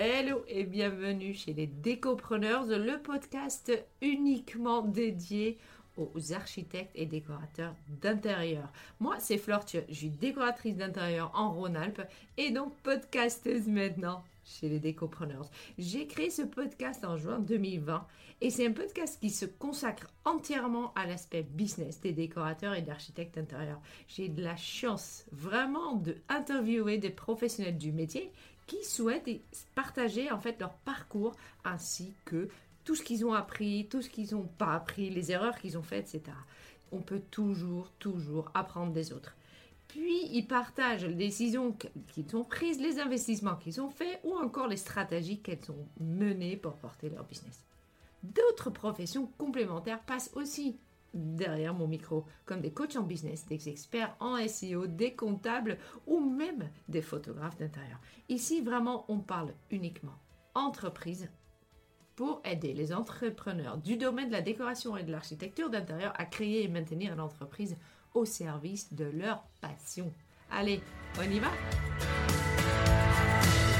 Hello et bienvenue chez les Décopreneurs, le podcast uniquement dédié aux architectes et décorateurs d'intérieur. Moi, c'est Flore je suis décoratrice d'intérieur en Rhône-Alpes et donc podcasteuse maintenant chez les Décopreneurs. J'ai créé ce podcast en juin 2020 et c'est un podcast qui se consacre entièrement à l'aspect business des décorateurs et d'architectes d'intérieur. J'ai de la chance vraiment de interviewer des professionnels du métier qui souhaitent partager en fait leur parcours ainsi que tout ce qu'ils ont appris, tout ce qu'ils n'ont pas appris, les erreurs qu'ils ont faites, etc. On peut toujours, toujours apprendre des autres. Puis ils partagent les décisions qu'ils ont prises, les investissements qu'ils ont faits ou encore les stratégies qu'elles ont menées pour porter leur business. D'autres professions complémentaires passent aussi derrière mon micro, comme des coachs en business, des experts en SEO, des comptables ou même des photographes d'intérieur. Ici, vraiment, on parle uniquement entreprise pour aider les entrepreneurs du domaine de la décoration et de l'architecture d'intérieur à créer et maintenir l'entreprise au service de leur passion. Allez, on y va?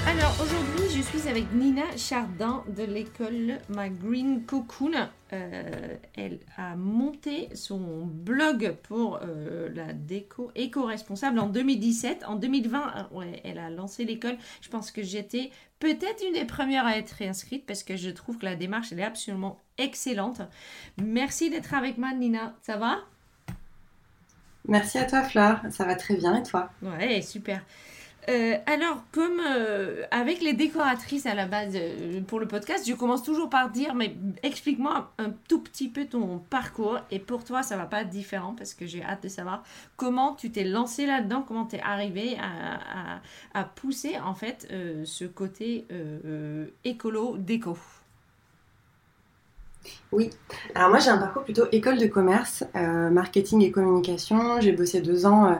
Alors aujourd'hui, je suis avec Nina Chardin de l'école My Green Cocoon. Euh, elle a monté son blog pour euh, la déco éco-responsable en 2017. En 2020, ouais, elle a lancé l'école. Je pense que j'étais peut-être une des premières à être réinscrite parce que je trouve que la démarche elle est absolument excellente. Merci d'être avec moi, Nina. Ça va? Merci à toi, Fleur. Ça va très bien et toi? Ouais, super. Euh, alors, comme euh, avec les décoratrices à la base euh, pour le podcast, je commence toujours par dire, mais explique-moi un tout petit peu ton parcours. Et pour toi, ça va pas être différent parce que j'ai hâte de savoir comment tu t'es lancé là-dedans, comment tu es arrivé à, à, pousser en fait ce côté écolo déco. Oui, alors moi j'ai un parcours plutôt école de commerce, euh, marketing et communication. J'ai bossé deux ans euh,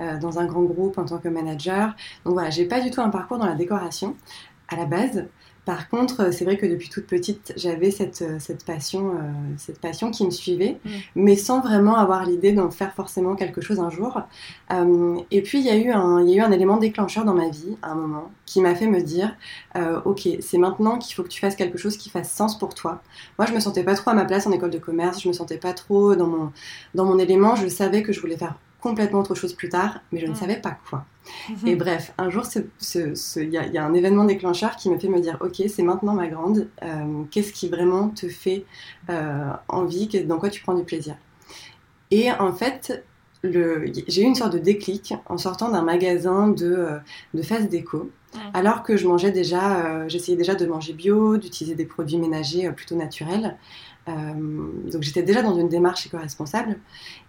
euh, dans un grand groupe en tant que manager. Donc voilà, j'ai pas du tout un parcours dans la décoration à la base. Par contre, c'est vrai que depuis toute petite, j'avais cette, euh, cette, passion, euh, cette passion qui me suivait, mm. mais sans vraiment avoir l'idée d'en faire forcément quelque chose un jour. Euh, et puis, il y, a eu un, il y a eu un élément déclencheur dans ma vie, à un moment, qui m'a fait me dire, ok, c'est maintenant qu'il faut que tu fasses quelque chose qui fasse sens pour toi. Moi, je me sentais pas trop à ma place en école de commerce, je me sentais pas trop dans mon, dans mon élément, je savais que je voulais faire complètement autre chose plus tard, mais je ne mm. savais pas quoi. Et bref, un jour, il y, a un événement déclencheur qui me fait me dire, ok, c'est maintenant ma grande, euh, qu'est-ce qui vraiment te fait euh, envie, dans quoi tu prends du plaisir? Et en fait, j'ai eu une sorte de déclic en sortant d'un magasin de, euh, de déco. Alors que je mangeais déjà, j'essayais déjà de manger bio, d'utiliser des produits ménagers plutôt naturels. donc j'étais déjà dans une démarche éco-responsable.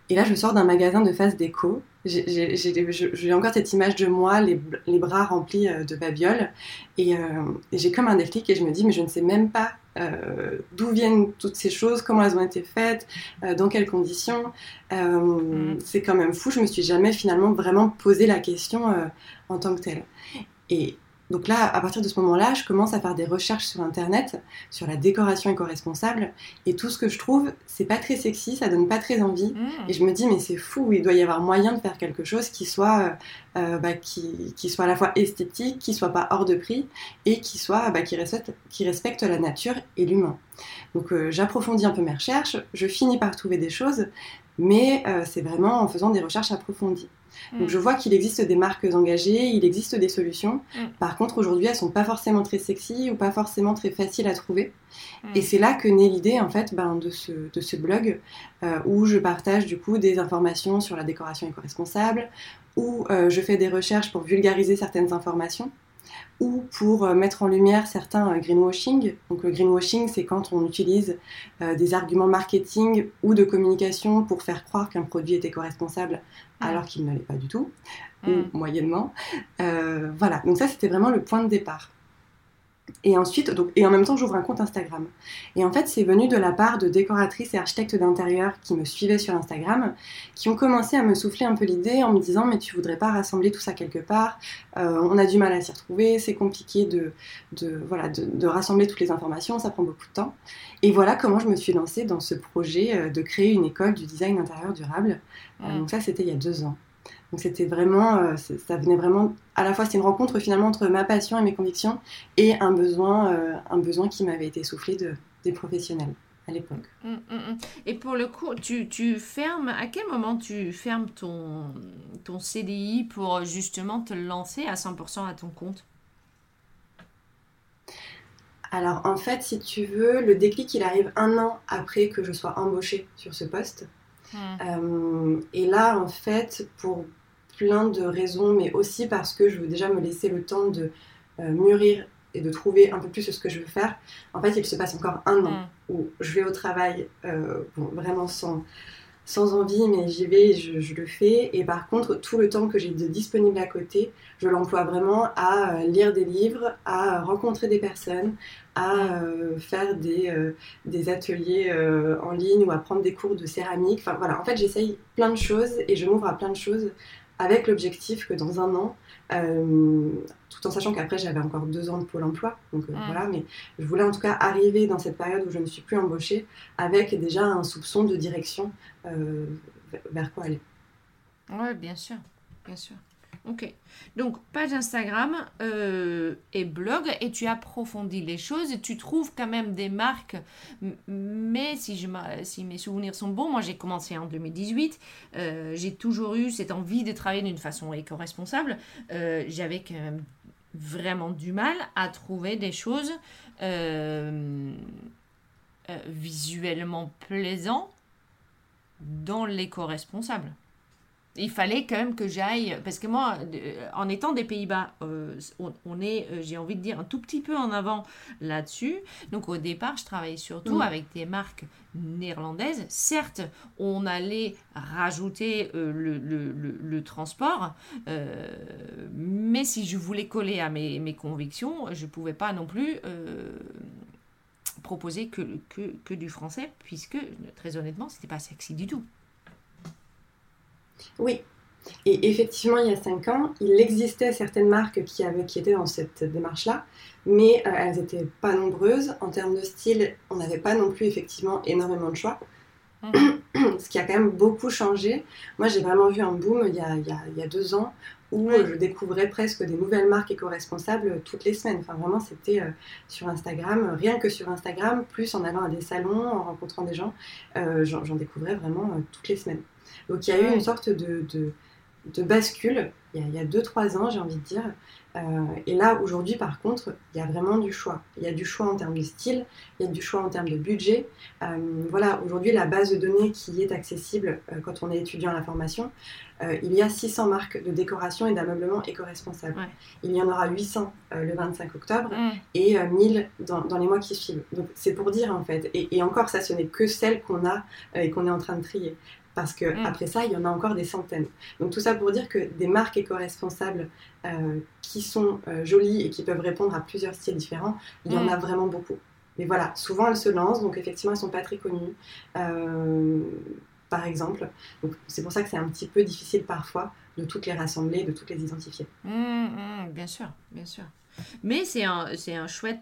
Et là, je sors d'un magasin de face déco. J'ai encore cette image de moi, les, bras remplis euh, de babioles. Euh, et, j'ai comme un déclic et je me dis, mais je ne sais même pas euh, d'où viennent toutes ces choses, comment elles ont été faites, dans quelles conditions. Mm. C'est quand même fou. Je me suis jamais finalement vraiment posé la question en tant que telle. Et donc là, à partir de ce moment-là, je commence à faire des recherches sur Internet, sur la décoration éco-responsable, et tout ce que je trouve, c'est pas très sexy, ça donne pas très envie, mmh. et je me dis mais c'est fou, il doit y avoir moyen de faire quelque chose qui soit, euh, bah, qui, soit à la fois esthétique, qui soit pas hors de prix, et qui soit, bah, qui respecte, qui respecte la nature et l'humain. Donc euh, j'approfondis un peu mes recherches, je finis par trouver des choses, mais euh, c'est vraiment en faisant des recherches approfondies. Donc mm. je vois qu'il existe des marques engagées, il existe des solutions. Mm. Par contre, aujourd'hui, elles sont pas forcément très sexy ou pas forcément très faciles à trouver. Mm. Et c'est là que naît l'idée en fait ben, de, ce, de ce blog euh, où je partage du coup des informations sur la décoration éco-responsable, où euh, je fais des recherches pour vulgariser certaines informations ou pour euh, mettre en lumière certains greenwashing. Donc le greenwashing, c'est quand on utilise euh, des arguments marketing ou de communication pour faire croire qu'un produit est éco-responsable alors qu'il ne l'est pas du tout, ou mm. moyennement. voilà, donc ça c'était vraiment le point de départ. Et ensuite, donc, et en même temps, j'ouvre un compte Instagram. Et en fait, c'est venu de la part de décoratrices et architectes d'intérieur qui me suivaient sur Instagram, qui ont commencé à me souffler un peu l'idée en me disant Mais tu voudrais pas rassembler tout ça quelque part? Euh, On a du mal à s'y retrouver, c'est compliqué de, de voilà, de, rassembler toutes les informations, ça prend beaucoup de temps. Et voilà comment je me suis lancée dans ce projet euh, de créer une école du design intérieur durable. Euh, donc, ça, c'était il y a deux ans. Donc c'était vraiment, euh, ça venait vraiment, à la fois c'est une rencontre finalement entre ma passion et mes convictions et un besoin, euh, un besoin qui m'avait été soufflé de, des professionnels à l'époque. Mmh, mmh, mmh. Et pour le coup, tu, tu, fermes, à quel moment tu fermes ton, ton CDI pour justement te lancer à 100% à ton compte? Alors en fait, si tu veux, le déclic il arrive un an après que je sois embauchée sur ce poste. Euh, et là, en fait, pour plein de raisons, mais aussi parce que je veux déjà me laisser le temps de euh, mûrir et de trouver un peu plus ce que je veux faire, en fait, il se passe encore un an mm. où je vais au travail euh, vraiment sans, sans envie, mais j'y vais, je, je, le fais. Et par contre, tout le temps que j'ai de disponible à côté, je l'emploie vraiment à euh, lire des livres, à rencontrer des personnes, à faire des, des ateliers en ligne ou à prendre des cours de céramique. Enfin voilà, en fait, j'essaye plein de choses et je m'ouvre à plein de choses avec l'objectif que dans un an, euh, tout en sachant qu'après j'avais encore deux ans de pôle emploi, donc euh, voilà, mais je voulais en tout cas arriver dans cette période où je ne suis plus embauchée avec déjà un soupçon de direction euh, vers quoi aller. Oui, bien sûr, bien sûr. Ok. Donc, page Instagram euh, et blog, et tu approfondis les choses, et tu trouves quand même des marques. Mais si, je, si mes souvenirs sont bons, moi j'ai commencé en 2018, euh, j'ai toujours eu cette envie de travailler d'une façon éco-responsable. Euh, j'avais quand même vraiment du mal à trouver des choses visuellement plaisantes dans l'éco-responsable il fallait quand même que j'aille, parce que moi, en étant des Pays-Bas, euh, on, est, euh, j'ai envie de dire, un tout petit peu en avant là-dessus. Donc au départ, je travaillais surtout mm. avec des marques néerlandaises. Certes, on allait rajouter euh, le, transport, mais si je voulais coller à mes, mes convictions, je ne pouvais pas non plus proposer que, que, que, du français, puisque très honnêtement, c'était pas sexy du tout. Oui. Et effectivement, il y a cinq ans, il existait certaines marques qui, avaient, qui étaient dans cette démarche-là, mais euh, elles n'étaient pas nombreuses. En termes de style, on n'avait pas non plus effectivement énormément de choix. Mhm. Ce qui a quand même beaucoup changé. Moi, j'ai vraiment vu un boom il y a, il y a, deux ans où je découvrais presque des nouvelles marques éco-responsables toutes les semaines. Enfin, vraiment, c'était euh, sur Instagram, rien que sur Instagram, plus en allant à des salons, en rencontrant des gens, euh, j'en découvrais vraiment toutes les semaines. Donc il y a eu une sorte de, de, bascule il y a 2-3 ans, j'ai envie de dire. Euh, et là, aujourd'hui, par contre, il y a vraiment du choix. Il y a du choix en termes de style, il y a du choix en termes de budget. Euh, voilà, aujourd'hui, la base de données qui est accessible euh, quand on est étudiant à la formation, il y a 600 marques de décoration et d'ameublement éco-responsable. Il y en aura 800 le 25 octobre et 1000 dans, dans, les mois qui suivent. Donc, c'est pour dire, en fait. Et, et encore, ça, ce n'est que celles qu'on a et qu'on est en train de trier parce que mm. après ça, il y en a encore des centaines. Donc tout ça pour dire que des marques éco-responsables euh, qui sont euh, jolies et qui peuvent répondre à plusieurs styles différents, il y en mm. a vraiment beaucoup. Mais voilà, souvent elles se lancent, donc effectivement elles sont pas très connues. Euh, par exemple. Donc c'est pour ça que c'est un petit peu difficile parfois de toutes les rassembler, de toutes les identifier. Mm, bien sûr, bien sûr. Mais c'est un, un chouette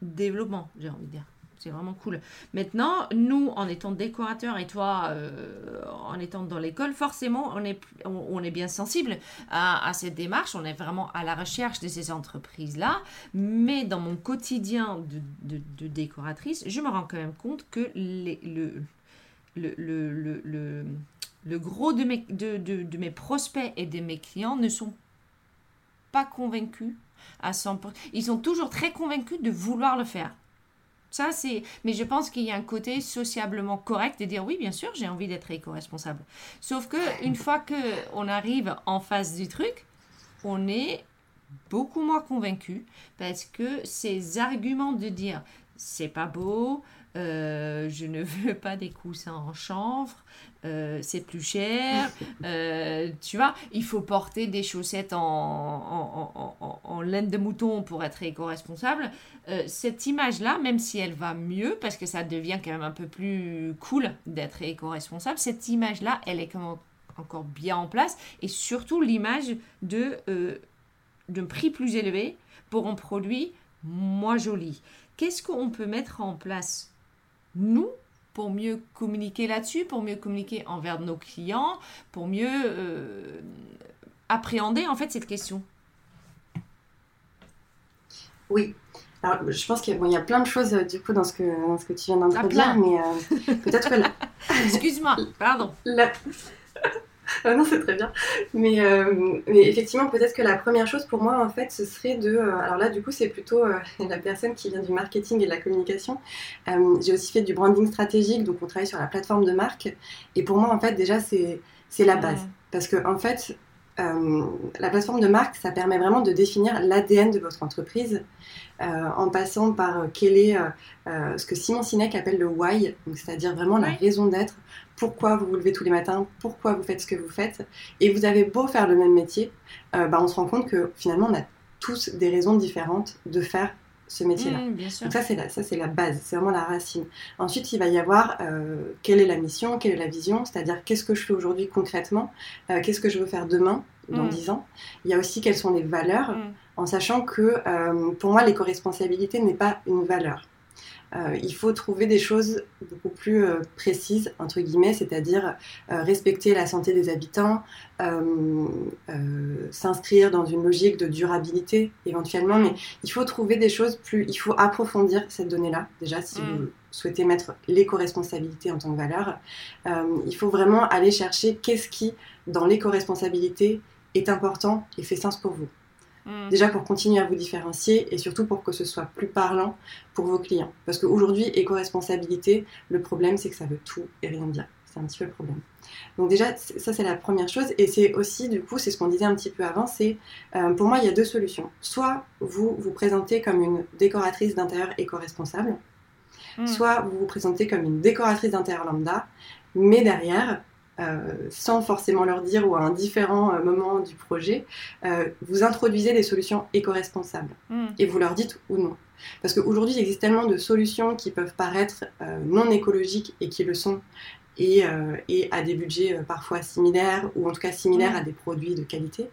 développement, j'ai envie de dire. C'est vraiment cool. Maintenant, nous, en étant décorateurs et toi, euh, en étant dans l'école, forcément, on est, on, est bien sensible à, cette démarche. On est vraiment à la recherche de ces entreprises-là. Mais dans mon quotidien de, décoratrice, je me rends quand même compte que les, le, le, le, le, le gros de mes, de, de mes prospects et de mes clients ne sont pas convaincus à 100%. Ils sont toujours très convaincus de vouloir le faire. Ça, c'est. Mais je pense qu'il y a un côté sociablement correct de dire oui, bien sûr, j'ai envie d'être éco-responsable. Sauf que une fois que on arrive en face du truc, on est beaucoup moins convaincu parce que ces arguments de dire c'est pas beau, euh, je ne veux pas des coussins en chanvre, euh, c'est plus cher, euh, tu vois, il faut porter des chaussettes en, laine de mouton pour être éco-responsable. cette image-là, même si elle va mieux, parce que ça devient quand même un peu plus cool d'être éco-responsable, cette image-là, elle est encore bien en place, et surtout l'image de d'un prix plus élevé pour un produit moins joli. Qu'est-ce qu'on peut mettre en place nous, pour mieux communiquer là-dessus, pour mieux communiquer envers nos clients, pour mieux euh, appréhender en fait cette question Oui. Alors, je pense qu'il y a plein de choses du coup dans ce que, ce que tu viens d'introduire, mais euh, peut-être que... Excuse-moi, pardon. Ah non, c'est très bien. Mais, euh, mais effectivement, peut-être que la première chose pour moi, en fait, ce serait de. Euh, alors là, du coup, c'est plutôt euh, la personne qui vient du marketing et de la communication. J'ai aussi fait du branding stratégique, donc on travaille sur la plateforme de marque. Et pour moi, en fait, déjà, c'est la base. Parce que, en fait, la plateforme de marque, ça permet vraiment de définir l'ADN de votre entreprise en passant par quel est ce que Simon Sinek appelle le why, c'est-à-dire vraiment la raison d'être pourquoi vous vous levez tous les matins, pourquoi vous faites ce que vous faites. Et vous avez beau faire le même métier, euh, bah, on se rend compte que finalement, on a tous des raisons différentes de faire ce métier-là. Mmh, Donc ça, c'est la, ça, c'est la base, c'est vraiment la racine. Ensuite, il va y avoir euh, quelle est la mission, quelle est la vision, c'est-à-dire qu'est-ce que je fais aujourd'hui concrètement, euh, qu'est-ce que je veux faire demain, dans mmh. dix ans. Il y a aussi quelles sont les valeurs, mmh. en sachant que pour moi, l'éco-responsabilité n'est pas une valeur. Euh, il faut trouver des choses beaucoup plus euh, précises, entre guillemets, c'est-à-dire euh, respecter la santé des habitants, s'inscrire dans une logique de durabilité éventuellement, mais il faut trouver des choses plus, il faut approfondir cette donnée-là, déjà si vous mm. souhaitez mettre l'éco-responsabilité en tant que valeur, il faut vraiment aller chercher qu'est-ce qui, dans l'éco-responsabilité, est important et fait sens pour vous. Mm. Déjà pour continuer à vous différencier et surtout pour que ce soit plus parlant pour vos clients. Parce qu'aujourd'hui, éco-responsabilité, le problème c'est que ça veut tout et rien dire. C'est un petit peu le problème. Donc déjà, ça c'est la première chose. Et c'est aussi, du coup, c'est ce qu'on disait un petit peu avant, c'est euh, pour moi, il y a deux solutions. Soit vous vous présentez comme une décoratrice d'intérieur éco-responsable, mm. soit vous vous présentez comme une décoratrice d'intérieur lambda, mais derrière, sans forcément leur dire ou à un différent euh, moment du projet, euh, vous introduisez des solutions éco-responsables hmm. et vous leur dites ou non. Parce qu'aujourd'hui, il existe tellement de solutions qui peuvent paraître non écologiques et qui le sont, et, et, à des budgets parfois similaires, ou en tout cas similaires hmm. à des produits de qualité,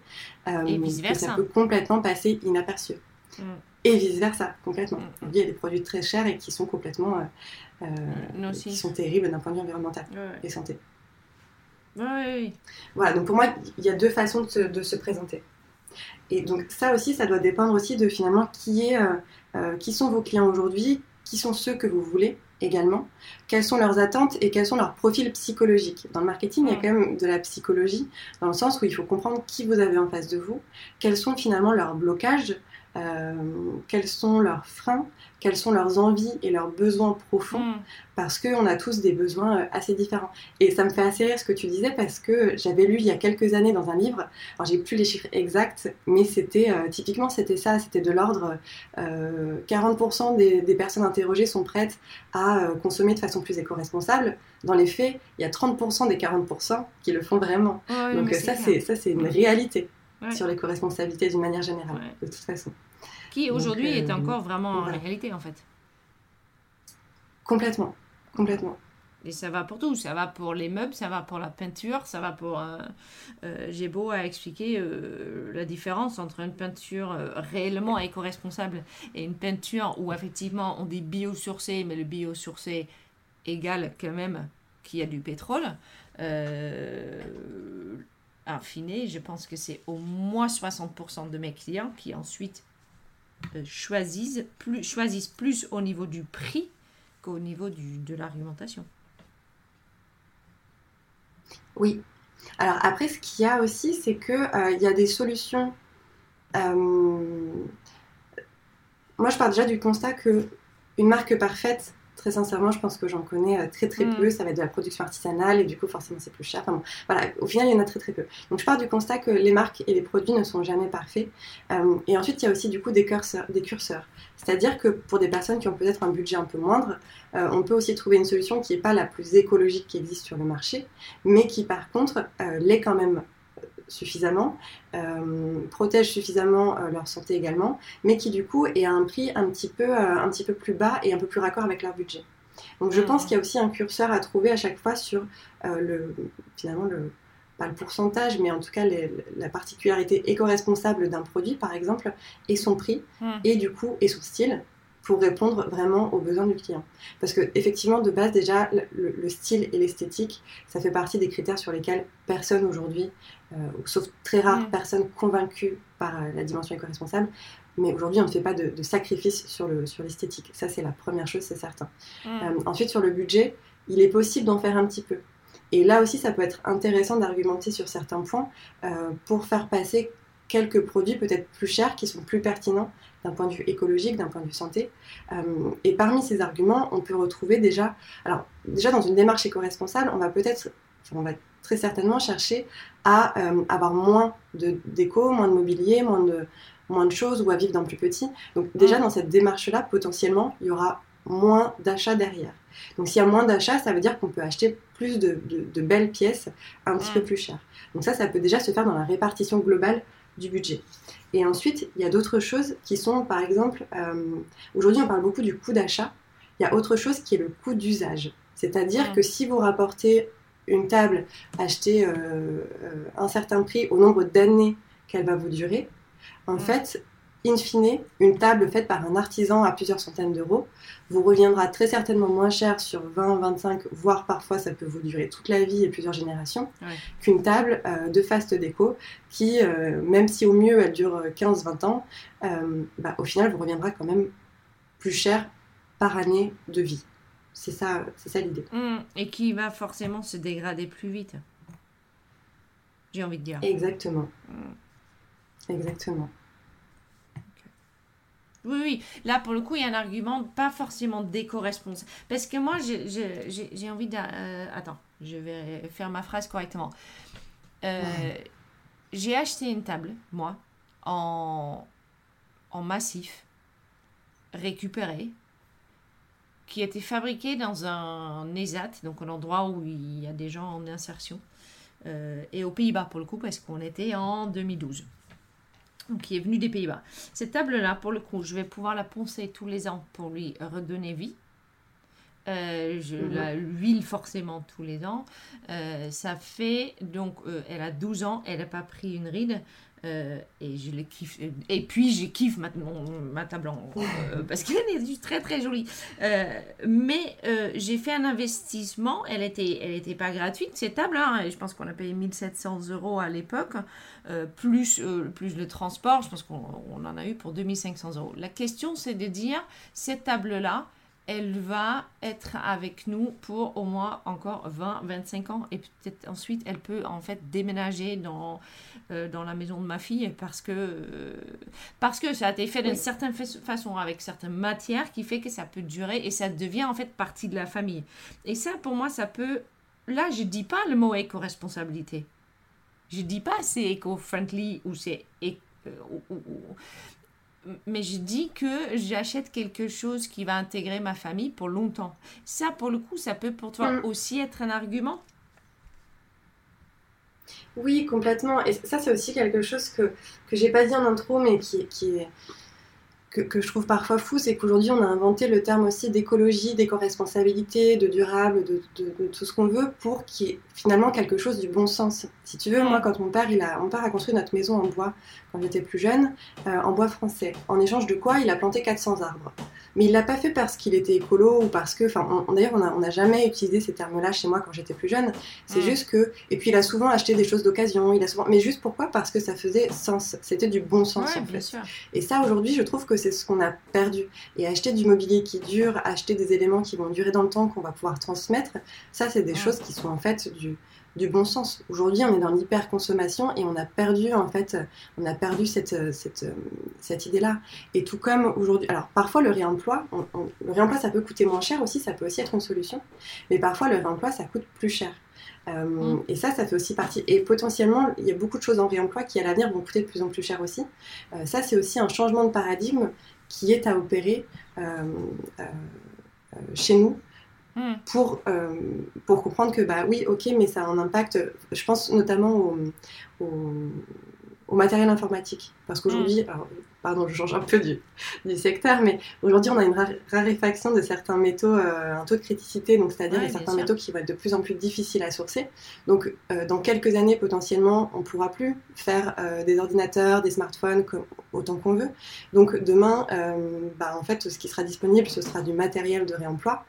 et que ça peut complètement passer inaperçu. Hmm. Et vice-versa, complètement. Il y a des produits très chers et qui sont complètement... qui sont terribles d'un point de vue environnemental et santé. Oui. Voilà, donc pour moi, il y a deux façons de se, présenter. Et donc ça aussi, ça doit dépendre aussi de finalement qui, est, euh, euh, qui sont vos clients aujourd'hui, qui sont ceux que vous voulez également, quelles sont leurs attentes et quels sont leurs profils psychologiques. Dans le marketing, il y a quand même de la psychologie, dans le sens où il faut comprendre qui vous avez en face de vous, quels sont finalement leurs blocages, quels sont leurs freins, quelles sont leurs envies et leurs besoins profonds, mm. parce qu'on a tous des besoins euh, assez différents. Et ça me fait assez rire ce que tu disais, parce que j'avais lu il y a quelques années dans un livre, alors j'ai plus les chiffres exacts, mais c'était euh, typiquement c'était ça, c'était de l'ordre 40% des, des, personnes interrogées sont prêtes à consommer de façon plus éco-responsable. Dans les faits, il y a 30% des 40% qui le font vraiment. Donc ça c'est ça c'est une réalité sur l'éco-responsabilité d'une manière générale, de toute façon qui aujourd'hui est euh, encore vraiment en réalité en fait. Complètement, complètement. Et ça va pour tout, ça va pour les meubles, ça va pour la peinture, ça va pour... Euh, euh, j'ai beau à expliquer la différence entre une peinture réellement éco-responsable et une peinture où effectivement on dit biosourcé, mais le biosourcé égale quand même qu'il y a du pétrole. Fine, je pense que c'est au moins 60% de mes clients qui ensuite euh, choisissent, plus, choisissent plus au niveau du prix qu'au niveau de l'argumentation. Oui. Alors après, ce qu'il y a aussi, c'est qu'il euh, y a des solutions. Euh, moi, je pars déjà du constat que une marque parfaite, très sincèrement, je pense que j'en connais euh, très très mm. peu. Ça va être de la production artisanale et du coup, forcément, c'est plus cher. voilà, au final, il y en a très très peu. Donc, je pars du constat que les marques et les produits ne sont jamais parfaits. Euh, et ensuite, il y a aussi du coup des curseurs. Des curseurs. C'est-à-dire que pour des personnes qui ont peut-être un budget un peu moindre, euh, on peut aussi trouver une solution qui n'est pas la plus écologique qui existe sur le marché, mais qui par contre l'est quand même suffisamment, euh, protègent suffisamment euh, leur santé également, mais qui du coup est à un prix un petit peu, euh, un petit peu plus bas et un peu plus raccord avec leur budget. Donc je pense mmh. qu'il y a aussi un curseur à trouver à chaque fois sur le, finalement le, pas le pourcentage, mais en tout cas la particularité éco-responsable d'un produit, par exemple, et son prix, mmh. et du coup, et son style. Pour répondre vraiment aux besoins du client. Parce que effectivement, de base, déjà, le, style et l'esthétique, ça fait partie des critères sur lesquels personne aujourd'hui, euh, sauf très rares personnes convaincues par euh, la dimension éco-responsable, mais aujourd'hui, on ne fait pas de, sacrifice sur l'esthétique. Sur ça, c'est la première chose, c'est certain. Euh, ensuite, sur le budget, il est possible d'en faire un petit peu. Et là aussi, ça peut être intéressant d'argumenter sur certains points pour faire passer quelques produits peut-être plus chers qui sont plus pertinents d'un point de vue écologique, d'un point de vue santé. Euh, et parmi ces arguments, on peut retrouver déjà, alors déjà dans une démarche éco-responsable, on va peut-être, on va très certainement chercher à euh, avoir moins de déco, moins de mobilier, moins de, moins de choses ou à vivre dans le plus petit. Donc déjà dans cette démarche-là, potentiellement, il y aura moins d'achats derrière. Donc s'il y a moins d'achats, ça veut dire qu'on peut acheter plus de, de, belles pièces un petit peu plus chères. Donc ça, ça peut déjà se faire dans la répartition globale du budget. Et ensuite, il y a d'autres choses qui sont, par exemple, euh, aujourd'hui on parle beaucoup du coût d'achat, il y a autre chose qui est le coût d'usage. C'est-à-dire que si vous rapportez une table achetée euh, euh, un certain prix au nombre d'années qu'elle va vous durer, en fait, in fine, une table faite par un artisan à plusieurs centaines d'euros vous reviendra très certainement moins cher sur 20, 25, voire parfois ça peut vous durer toute la vie et plusieurs générations, qu'une table euh, de fast déco qui, euh, même si au mieux elle dure 15-20 ans, euh, bah, au final vous reviendra quand même plus cher par année de vie. C'est ça, c'est ça l'idée. Mmh. et qui va forcément se dégrader plus vite. J'ai envie de dire. Exactement. Mmh. Exactement. Oui, oui. Là, pour le coup, il y a un argument pas forcément d'éco-responsable. Parce que moi, j'ai envie de... Euh, attends, je vais faire ma phrase correctement. Euh, j'ai acheté une table, moi, en, en massif, récupérée, qui a été fabriquée dans un ESAT, donc un endroit où il y a des gens en insertion, euh, et aux Pays-Bas, pour le coup, parce qu'on était en 2012 qui est venu des Pays-Bas. Cette table-là, pour le coup, je vais pouvoir la poncer tous les ans pour lui redonner vie. Euh, je mhm. la huile forcément tous les ans. Euh, ça fait, donc, euh, elle a 12 ans, elle n'a pas pris une ride. Euh, et je les kiffe. Et puis, je kiffe ma, ma table en euh, parce qu'elle est très très jolie. Euh, mais j'ai fait un investissement. Elle était, elle était pas gratuite cette table. Hein, je pense qu'on a payé 1700 euros à l'époque, plus plus le transport. Je pense qu'on en a eu pour 2500 euros. La question, c'est de dire cette table là elle va être avec nous pour au moins encore 20-25 ans et peut-être ensuite elle peut en fait déménager dans, euh, dans la maison de ma fille parce que, euh, parce que ça a été fait d'une certaine façon avec certaines matières qui fait que ça peut durer et ça devient en fait partie de la famille. Et ça pour moi ça peut... Là je dis pas le mot éco-responsabilité. Je dis pas c'est éco-friendly ou c'est... Euh, mais je dis que j'achète quelque chose qui va intégrer ma famille pour longtemps. Ça, pour le coup, ça peut pour toi mm. aussi être un argument? Oui, complètement. Et ça, c'est aussi quelque chose que, que j'ai pas dit en intro, mais qui, qui est que, je trouve parfois fou, c'est qu'aujourd'hui on a inventé le terme aussi d'écologie, d'éco-responsabilité, de durable, de, tout ce qu'on veut pour qu'il y ait finalement quelque chose du bon sens. Si tu veux, moi quand mon père, il a, mon père a construit notre maison en bois quand j'étais plus jeune, euh, en bois français. En échange de quoi il a planté 400 arbres. Mais il l'a pas fait parce qu'il était écolo ou parce que, enfin, d'ailleurs, on n'a jamais utilisé ces termes-là chez moi quand j'étais plus jeune. C'est juste que, et puis il a souvent acheté des choses d'occasion. Il a souvent, mais juste pourquoi? Parce que ça faisait sens. C'était du bon sens en fait. Et ça, aujourd'hui, je trouve que c'est ce qu'on a perdu. Et acheter du mobilier qui dure, acheter des éléments qui vont durer dans le temps, qu'on va pouvoir transmettre, ça, c'est des choses qui sont en fait du du bon sens. Aujourd'hui, on est dans l'hyperconsommation et on a perdu en fait, on a perdu cette, cette, cette idée-là. Et tout comme aujourd'hui, alors parfois le réemploi, le réemploi ça peut coûter moins cher aussi, ça peut aussi être une solution, mais parfois le réemploi ça coûte plus cher. Euh, mm. Et ça, ça fait aussi partie. Et potentiellement, il y a beaucoup de choses en réemploi qui à l'avenir vont coûter de plus en plus cher aussi. Euh, ça, c'est aussi un changement de paradigme qui est à opérer euh, chez nous Hmm. pour, euh, pour comprendre que, bah oui, ok, mais ça a un impact. Je pense notamment au, au matériel informatique. Parce qu'aujourd'hui, mm. pardon, je change un peu du, du secteur, mais aujourd'hui, on a une raréfaction de certains métaux, euh, un taux de criticité, donc c'est-à-dire certains métaux qui vont être de plus en plus difficiles à sourcer. Donc, euh, dans quelques années, potentiellement, on ne pourra plus faire des ordinateurs, des smartphones autant qu'on veut. Donc, demain, bah, en fait, ce qui sera disponible, ce sera du matériel de réemploi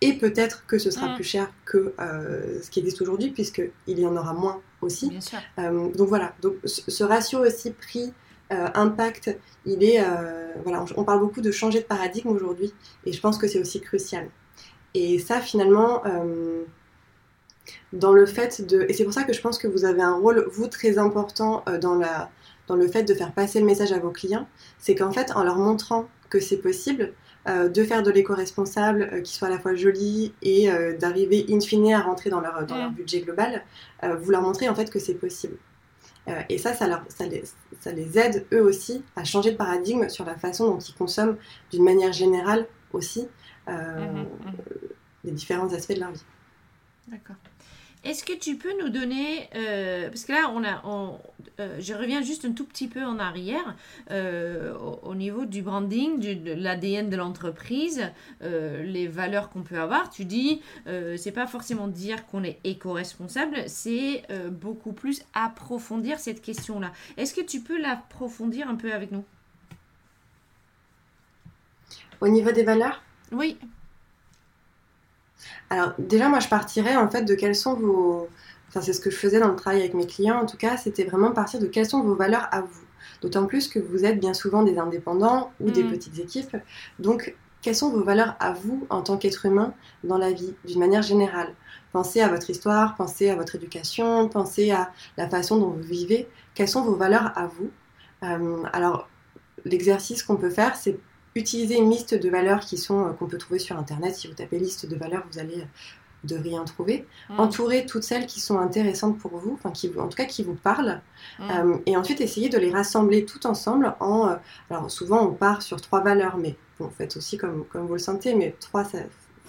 et peut-être que ce sera mm. plus cher que euh, ce qui existe aujourd'hui, puisqu'il y en aura moins aussi. Bien sûr. Euh, donc voilà, donc, ce ratio aussi prix. Euh, impact, il est voilà, on, parle beaucoup de changer de paradigme aujourd'hui, et je pense que c'est aussi crucial. Et ça, finalement, dans le fait de, et c'est pour ça que je pense que vous avez un rôle vous très important dans la, dans le fait de faire passer le message à vos clients, c'est qu'en fait, en leur montrant que c'est possible, euh, de faire de l'éco-responsable euh, qui soit à la fois joli et euh, d'arriver in fine à rentrer dans leur, dans leur budget global, vous leur montrez en fait que c'est possible. et ça, ça, leur, ça, les, ça, les, aide eux aussi à changer de paradigme sur la façon dont ils consomment d'une manière générale aussi mhm, mhm. les différents aspects de leur vie. D'accord. Est-ce que tu peux nous donner, euh, parce que là, on a, euh, je reviens juste un tout petit peu en arrière, euh, au, niveau du branding, de l'ADN de l'entreprise, les valeurs qu'on peut avoir. Tu dis, c'est pas forcément dire qu'on est éco-responsable, c'est beaucoup plus approfondir cette question-là. Est-ce que tu peux l'approfondir un peu avec nous? Au niveau des valeurs? Oui. Alors déjà, moi, je partirais en fait de quelles sont vos... Enfin, c'est ce que je faisais dans le travail avec mes clients, en tout cas, c'était vraiment partir de quelles sont vos valeurs à vous. D'autant plus que vous êtes bien souvent des indépendants ou des mm. petites équipes. Donc, quelles sont vos valeurs à vous en tant qu'être humain dans la vie, d'une manière générale? Pensez à votre histoire, pensez à votre éducation, pensez à la façon dont vous vivez. Quelles sont vos valeurs à vous? Euh, Alors, l'exercice qu'on peut faire, c'est Utilisez une liste de valeurs qui sont euh, qu'on peut trouver sur internet. Si vous tapez liste de valeurs, vous allez euh, de rien trouver. Mm. Entourez toutes celles qui sont intéressantes pour vous, enfin qui en tout cas qui vous parlent, mm. euh, et ensuite essayez de les rassembler tout ensemble en. alors souvent on part sur trois valeurs, mais bon, faites aussi comme comme vous le sentez, mais trois ça,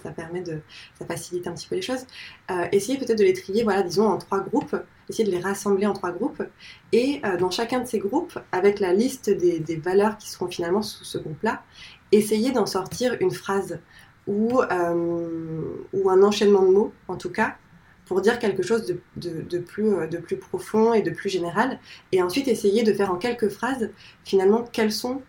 ça permet de, ça facilite un petit peu les choses. Euh, essayez peut-être de les trier, voilà, disons en trois groupes, essayez de les rassembler en trois groupes, et euh, dans chacun de ces groupes, avec la liste des, valeurs qui seront finalement sous ce groupe-là, essayez d'en sortir une phrase ou, euh, ou un enchaînement de mots, en tout cas, pour dire quelque chose de, plus, de plus profond et de plus général, et ensuite essayez de faire en quelques phrases, finalement, quels sont,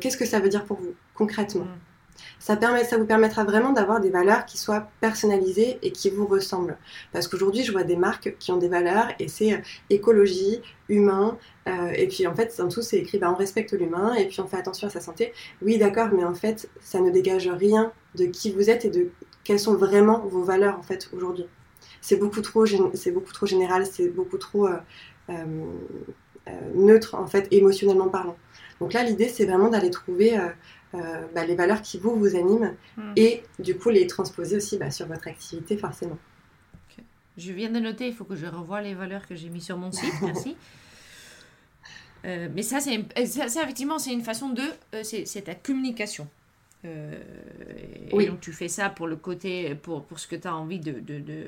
qu'est-ce que ça veut dire pour vous, concrètement? Mm ça, vous permettra vraiment d'avoir des valeurs qui soient personnalisées et qui vous ressemblent. Parce qu'aujourd'hui, je vois des marques qui ont des valeurs et c'est euh, écologie, humain, euh, et puis en fait, en tout, c'est écrit, bah, on respecte l'humain et puis on fait attention à sa santé. Oui, d'accord, mais en fait, ça ne dégage rien de qui vous êtes et de quelles sont vraiment vos valeurs en fait aujourd'hui. C'est beaucoup trop, beaucoup trop général, c'est beaucoup trop euh, neutre en fait, émotionnellement parlant. Donc là, l'idée, c'est vraiment d'aller trouver euh, bah, les valeurs qui vous, vous animent hmm. et du coup les transposer aussi bah, sur votre activité forcément. Je viens de noter, il faut que je revoie les valeurs que j'ai mis sur mon site, merci. Euh, mais ça, c'est effectivement, c'est une façon de... Euh, c'est ta communication. oui. Et donc tu fais ça pour le côté, pour, pour ce que tu as envie de, de, de,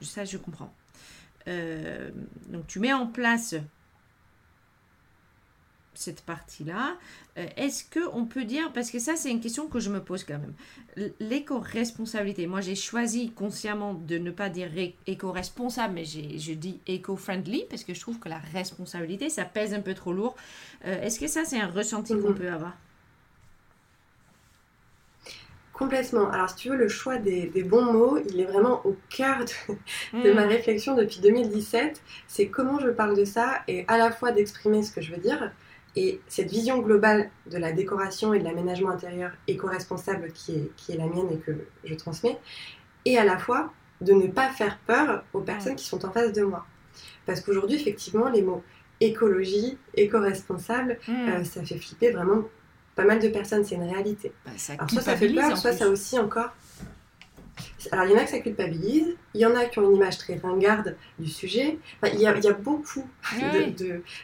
Ça, je comprends. donc tu mets en place cette partie-là. Euh, est-ce que on peut dire, parce que ça c'est une question que je me pose quand même, l'éco-responsabilité. Moi j'ai choisi consciemment de ne pas dire éco-responsable, mais je dis éco-friendly parce que je trouve que la responsabilité ça pèse un peu trop lourd. Euh, est-ce que ça c'est un ressenti qu'on peut avoir? Complètement. Alors, si tu veux, le choix des, bons mots, il est vraiment au cœur de, de ma hmm. réflexion depuis 2017. C'est comment je parle de ça et à la fois d'exprimer ce que je veux dire, et cette vision globale de la décoration et de l'aménagement intérieur éco-responsable qui est, qui est la mienne et que je transmets, et à la fois de ne pas faire peur aux personnes qui sont en face de moi. Parce qu'aujourd'hui, effectivement, les mots écologie, éco-responsable, hmm. euh, ça fait flipper vraiment pas mal de personnes, c'est une réalité. Bah, Alors, soit ça fait peur, soit ça aussi encore. Alors, il y en a que ça culpabilise, il y en a qui ont une image très ringarde du sujet. Enfin, il, y a, il, y a, beaucoup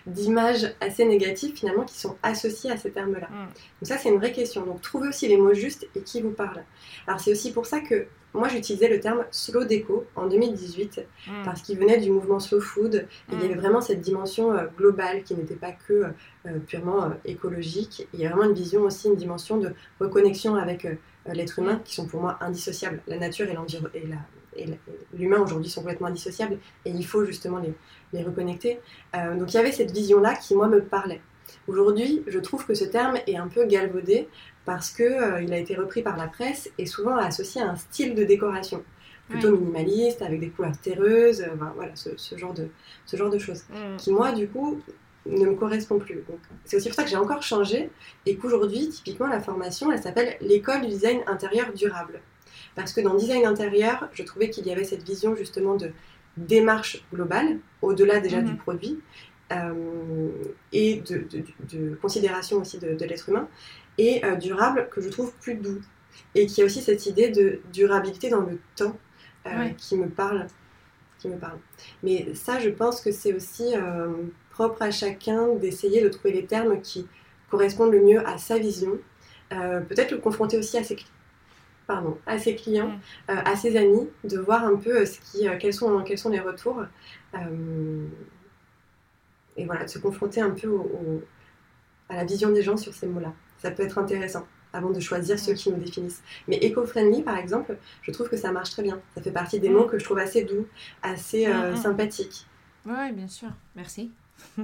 d'images de, assez négatives finalement qui sont associées à ces termes-là. Mm. Donc, ça, c'est une vraie question. Donc, trouvez aussi les mots justes et qui vous parlent. Alors, c'est aussi pour ça que moi, j'utilisais le terme slow déco en 2018 mm. parce qu'il venait du mouvement slow food. Et il y avait mm. vraiment cette dimension euh, globale qui n'était pas que euh, purement euh, écologique. Il y a vraiment une vision aussi, une dimension de reconnexion avec l'être humain qui sont pour moi indissociables. La nature et l'humain aujourd'hui sont complètement indissociables et il faut justement les, les reconnecter. Euh, donc il y avait cette vision-là qui moi me parlait. Aujourd'hui, je trouve que ce terme est un peu galvaudé parce qu'il euh, il a été repris par la presse et souvent associé à un style de décoration plutôt minimaliste, avec des couleurs terreuses, voilà, ce, genre de, ce genre de choses. Mm. Qui, moi, du coup, ne me correspond plus. C'est aussi pour ça que j'ai encore changé et qu'aujourd'hui, typiquement, la formation, elle s'appelle l'école du design intérieur durable. Parce que dans design intérieur, je trouvais qu'il y avait cette vision justement de démarche globale, au-delà déjà du mhm. produit, euh, et de, considération aussi de, l'être humain, et euh, durable que je trouve plus doux. Et qui a aussi cette idée de durabilité dans le temps euh, qui me parle. Qui me parle. Mais ça, je pense que c'est aussi propre à chacun d'essayer de trouver les termes qui correspondent le mieux à sa vision. Euh, peut-être le confronter aussi à ses, pardon, à ses clients, mm. euh, à ses amis, de voir un peu euh, ce qui, quels, sont, quels sont les retours. et voilà, de se confronter un peu à la vision des gens sur ces mots-là. Ça peut être intéressant avant de choisir ceux qui nous définissent. Mais éco-friendly, par exemple, je trouve que ça marche très bien. Ça fait partie des mm. mots que je trouve assez doux, assez mm, sympathiques. Oui, bien sûr. Merci.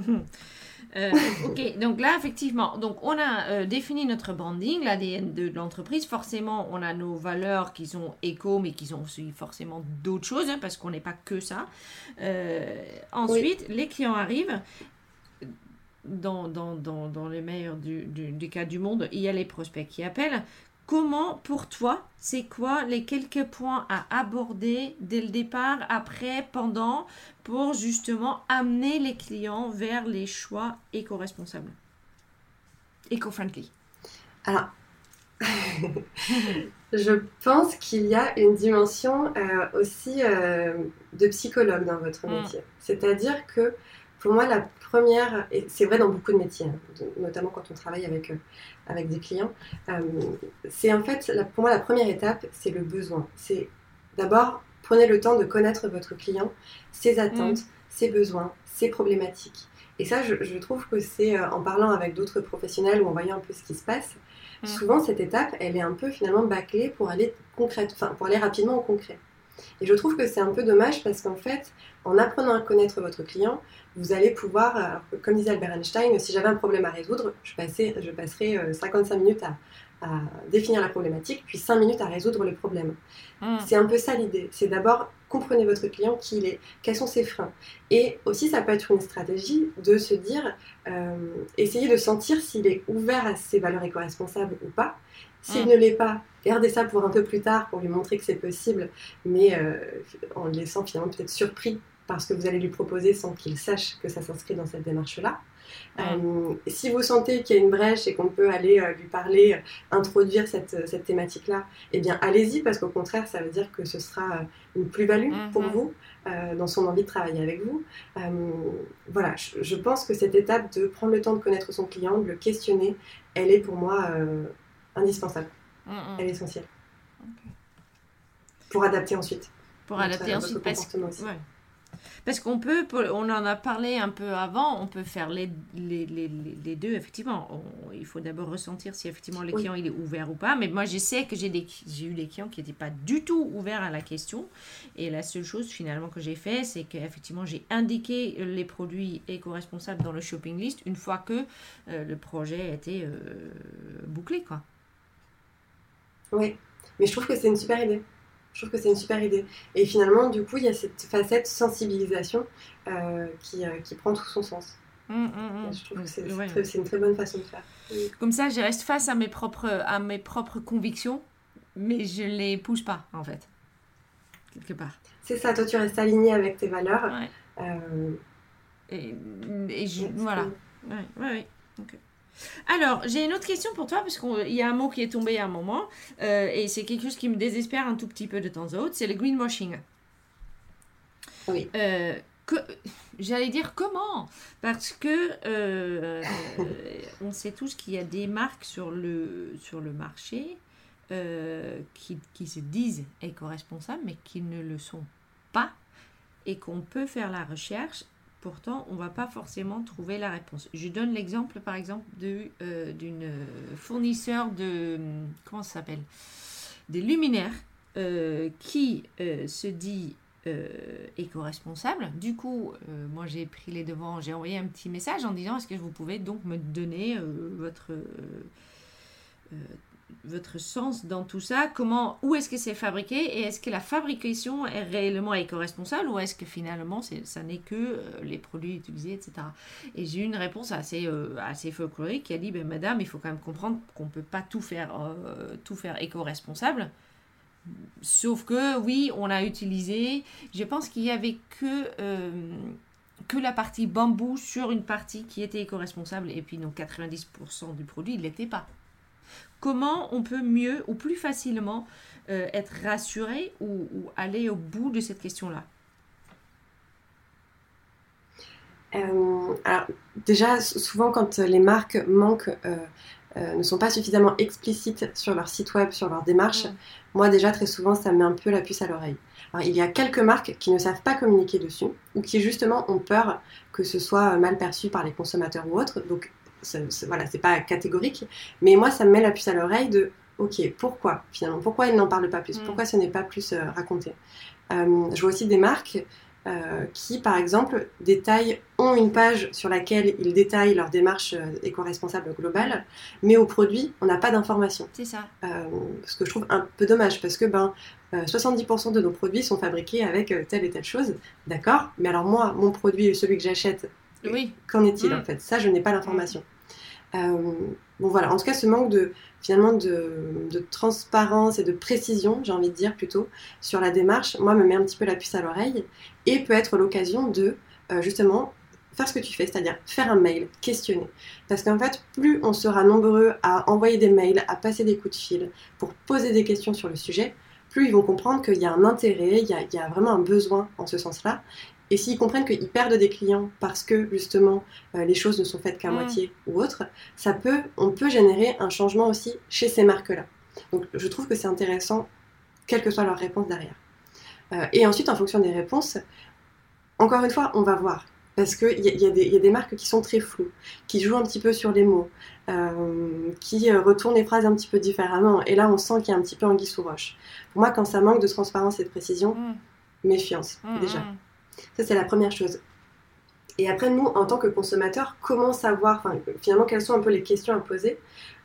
Euh, ok, donc là, effectivement, donc on a euh, défini notre branding, l'ADN de l'entreprise. Forcément, on a nos valeurs qui sont éco, mais qui sont aussi forcément d'autres choses, hein, parce qu'on n'est pas que ça. Euh, ensuite, les clients arrivent. Dans, dans, dans, dans les meilleurs du, du, cas du monde, il y a les prospects qui appellent. Comment, pour toi, c'est quoi les quelques points à aborder dès le départ, après, pendant, pour justement amener les clients vers les choix éco-responsables? Éco-friendly. Alors, je pense qu'il y a une dimension euh, aussi euh, de psychologue dans votre mm. métier. C'est-à-dire que pour moi, la première, et c'est vrai dans beaucoup de métiers, hein, notamment quand on travaille avec, euh, avec des clients, euh, c'est en fait, pour moi, la première étape, c'est le besoin. C'est d'abord, prenez le temps de connaître votre client, ses attentes, mm. ses besoins, ses problématiques. Et ça, je, trouve que c'est euh, en parlant avec d'autres professionnels ou en voyant un peu ce qui se passe, mm. souvent cette étape, elle est un peu finalement bâclée pour aller concrète, enfin pour aller rapidement au concret. Et je trouve que c'est un peu dommage parce qu'en fait, en apprenant à connaître votre client, vous allez pouvoir, euh, comme disait Albert Einstein, si j'avais un problème à résoudre, je, passais, je passerais 55 euh, minutes à, définir la problématique, puis 5 minutes à résoudre le problème. Hmm. C'est un peu ça l'idée. C'est d'abord comprenez votre client, qui il est, quels sont ses freins. Et aussi, ça peut être une stratégie de se dire, euh, essayer de sentir s'il est ouvert à ses valeurs éco-responsables ou pas. S'il hmm. ne l'est pas, gardez ça pour un peu plus tard pour lui montrer que c'est possible, mais en le laissant finalement peut-être surpris parce que vous allez lui proposer sans qu'il sache que ça s'inscrit dans cette démarche-là. Euh, si vous sentez qu'il y a une brèche et qu'on peut aller euh, lui parler, euh, introduire cette, cette thématique-là, eh bien allez-y parce qu'au contraire, ça veut dire que ce sera une plus-value pour mhm. vous dans son envie de travailler avec vous. voilà, je, pense que cette étape de prendre le temps de connaître son client, de le questionner, elle est pour moi indispensable. Elle est essentielle. Pour adapter ensuite. Pour adapter ensuite. Parce... Ouais. Parce qu'on peut, on en a parlé un peu avant, on peut faire les, les, les, les deux, effectivement. il faut d'abord ressentir si effectivement le client il est ouvert ou pas. Mais moi, je sais que j'ai eu des clients qui n'étaient pas du tout ouverts à la question. Et la seule chose finalement que j'ai fait, c'est qu'effectivement, j'ai indiqué les produits éco-responsables dans le shopping list une fois que euh, le projet a été euh, bouclé. Quoi. Oui, mais je trouve que c'est une super idée. Je trouve que c'est une super idée. Et finalement, du coup, il y a cette facette sensibilisation euh, qui, euh, qui, prend tout son sens. Mmh, mmh, mmh. Je trouve que c'est une très bonne façon de faire. Comme ça, je reste face à mes propres, à mes propres convictions, mais je les pousse pas, en fait. Quelque part. C'est ça, toi, tu restes aligné avec tes valeurs. Euh, et, et je, voilà. Ouais, ouais, ouais. Alors, j'ai une autre question pour toi, parce qu'il y a un mot qui est tombé à un moment, euh, et c'est quelque chose qui me désespère un tout petit peu de temps en temps, c'est le greenwashing. Oui. Euh, j'allais dire comment? Parce que euh, on sait tous qu'il y a des marques sur le, sur le marché qui, qui se disent éco-responsables, mais qui ne le sont pas, et qu'on peut faire la recherche Pourtant, on ne va pas forcément trouver la réponse. Je donne l'exemple, par exemple, d'une euh, fournisseur de... Comment ça s'appelle? Des luminaires euh, qui euh, se dit éco-responsable. Du coup, moi, j'ai pris les devants, j'ai envoyé un petit message en disant, est-ce que vous pouvez donc me donner votre votre sens dans tout ça? Comment, où est-ce que c'est fabriqué? Et est-ce que la fabrication est réellement éco-responsable ou est-ce que finalement ça n'est que euh, les produits utilisés, etc. Et j'ai eu une réponse assez, euh, assez folklorique qui a dit ben, Madame, il faut quand même comprendre qu'on ne peut pas tout faire, euh, faire éco-responsable. Sauf que oui, on a utilisé, je pense qu'il y avait que que la partie bambou sur une partie qui était éco-responsable et puis donc 90% du produit, il l'était pas comment on peut mieux ou plus facilement euh, être rassuré ou, aller au bout de cette question-là? Euh, alors, déjà, souvent, quand les marques manquent, euh, ne sont pas suffisamment explicites sur leur site web, sur leur démarche, moi, déjà, très souvent, ça met un peu la puce à l'oreille. Alors, il y a quelques marques qui ne savent pas communiquer dessus ou qui, justement, ont peur que ce soit mal perçu par les consommateurs ou autres. Donc, voilà, c'est pas catégorique, mais moi ça me met la puce à l'oreille de ok, pourquoi finalement Pourquoi ils n'en parlent pas plus mm. Pourquoi ce n'est pas plus euh, raconté? Euh, Je vois aussi des marques euh, qui, par exemple, détaillent, ont une page sur laquelle ils détaillent leur démarche éco-responsable globale, mais au produit, on n'a pas d'informations. C'est ça. ce que je trouve un peu dommage, parce que ben, 70% de nos produits sont fabriqués avec telle et telle chose, d'accord, mais alors moi, mon produit, celui que j'achète, oui. qu'en est-il en mm. fait? Ça, je n'ai pas l'information. Euh, bon voilà, en tout cas, ce manque de finalement de, transparence et de précision, j'ai envie de dire plutôt, sur la démarche, moi me met un petit peu la puce à l'oreille et peut être l'occasion de euh, justement faire ce que tu fais, c'est-à-dire faire un mail, questionner. Parce qu'en fait, plus on sera nombreux à envoyer des mails, à passer des coups de fil pour poser des questions sur le sujet, plus ils vont comprendre qu'il y a un intérêt, il y a, il y a, vraiment un besoin en ce sens-là, et s'ils comprennent qu'ils perdent des clients parce que justement euh, les choses ne sont faites qu'à mm. moitié ou autre, ça peut, on peut générer un changement aussi chez ces marques-là. Donc je trouve que c'est intéressant, quelle que soit leur réponse derrière. Euh, et ensuite, en fonction des réponses, encore une fois, on va voir. Parce qu'il y, y, y, a des marques qui sont très floues, qui jouent un petit peu sur les mots, euh, qui retournent les phrases un petit peu différemment. Et là, on sent qu'il y a un petit peu anguille sous roche. Pour moi, quand ça manque de transparence et de précision, mm. méfiance, mm, déjà. Ça, c'est la première chose. Et après, nous, en tant que consommateurs, comment savoir, finalement, quelles sont un peu les questions à poser?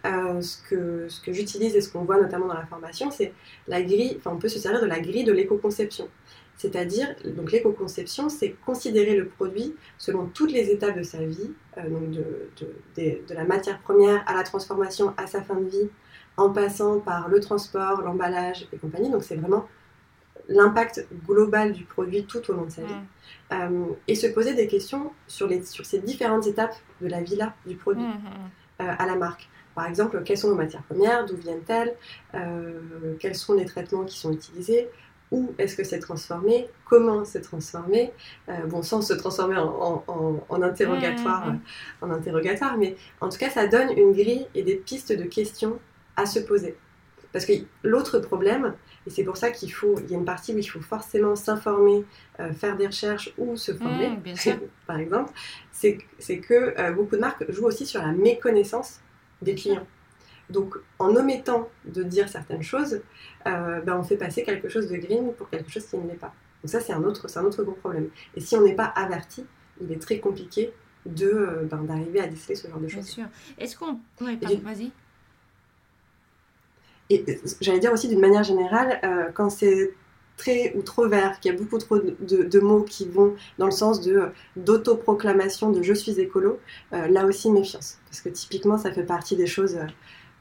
Euh, Ce que, j'utilise et ce qu'on voit notamment dans la formation, c'est la grille, on peut se servir de la grille de l'éco-conception. C'est-à-dire, donc l'éco-conception, c'est considérer le produit selon toutes les étapes de sa vie, euh, de, de, la matière première à la transformation, à sa fin de vie, en passant par le transport, l'emballage et compagnie. Donc c'est vraiment l'impact global du produit tout au long de sa vie. Euh, et se poser des questions sur, les, sur ces différentes étapes de la vie-là du produit euh, à la marque. Par exemple, quelles sont nos matières premières, d'où viennent-elles, euh, quels sont les traitements qui sont utilisés, où est-ce que c'est transformé, comment c'est transformé, bon, sans se transformer en, en, interrogatoire, en interrogatoire, mais en tout cas, ça donne une grille et des pistes de questions à se poser. Parce que l'autre problème, et c'est pour ça qu'il faut, il y a une partie où il faut forcément s'informer, euh, faire des recherches ou se mmh, former, par exemple, c'est que euh, beaucoup de marques jouent aussi sur la méconnaissance des clients. Donc, en omettant de dire certaines choses, euh, ben, on fait passer quelque chose de green pour quelque chose qui ne l'est pas. Donc ça, c'est un autre, un autre gros problème. Et si on n'est pas averti, il est très compliqué de ben, d'arriver à déceler ce genre de choses. Bien sûr. Est-ce qu'on... vas-y et j'allais dire aussi d'une manière générale, euh, quand c'est très ou trop vert, qu'il y a beaucoup trop de, mots qui vont dans le sens de d'autoproclamation de je suis écolo, euh, là aussi méfiance. Parce que typiquement, ça fait partie des choses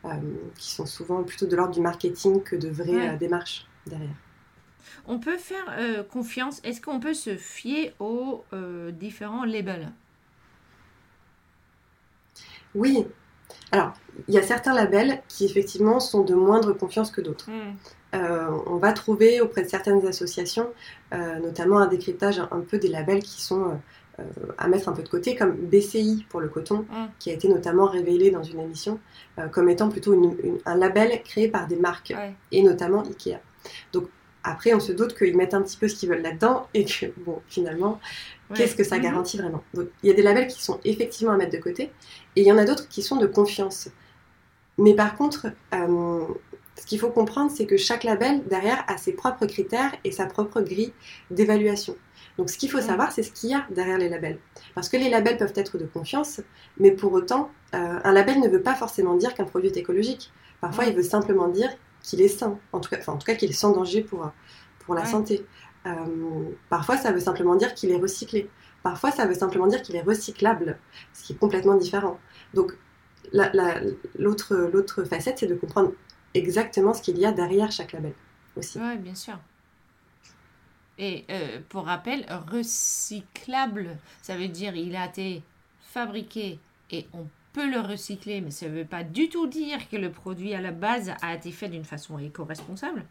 euh, qui sont souvent plutôt de l'ordre du marketing que de vraies démarches derrière. On peut faire confiance, est-ce qu'on peut se fier aux différents labels? Oui, Alors, il y a certains labels qui effectivement sont de moindre confiance que d'autres. Hmm. Euh, on va trouver auprès de certaines associations, euh, notamment un décryptage un, peu des labels qui sont euh, à mettre un peu de côté, comme BCI pour le coton, Mm. qui a été notamment révélé dans une émission comme étant plutôt une- une- un label créé par des marques, Ouais. et notamment Ikea. Donc après, on se doute qu'ils mettent un petit peu ce qu'ils veulent là-dedans, et que, bon, finalement, Ouais. qu'est-ce que ça Mhm. garantit vraiment? Donc, il y a des labels qui sont effectivement à mettre de côté, et il y en a d'autres qui sont de confiance. Mais par contre, euh, ce qu'il faut comprendre, c'est que chaque label, derrière, a ses propres critères et sa propre grille d'évaluation. Donc, ce qu'il faut savoir, c'est ce qu'il y a derrière les labels. Parce que les labels peuvent être de confiance, mais pour autant, euh, un label ne veut pas forcément dire qu'un produit est écologique. Parfois, il veut simplement dire qu'il est sain, en tout cas, enfin, en tout cas qu'il est sans danger pour, pour la Ouais. santé. Euh, parfois, ça veut simplement dire qu'il est recyclé. Parfois, ça veut simplement dire qu'il est recyclable, ce qui est complètement différent. Donc, la- la- l'autre l'autre facette, c'est de comprendre exactement ce qu'il y a derrière chaque label aussi. Ouais, bien sûr. Et euh, pour rappel, recyclable, ça veut dire il a été fabriqué et on peut le recycler, mais ça ne veut pas du tout dire que le produit à la base a été fait d'une façon éco-responsable.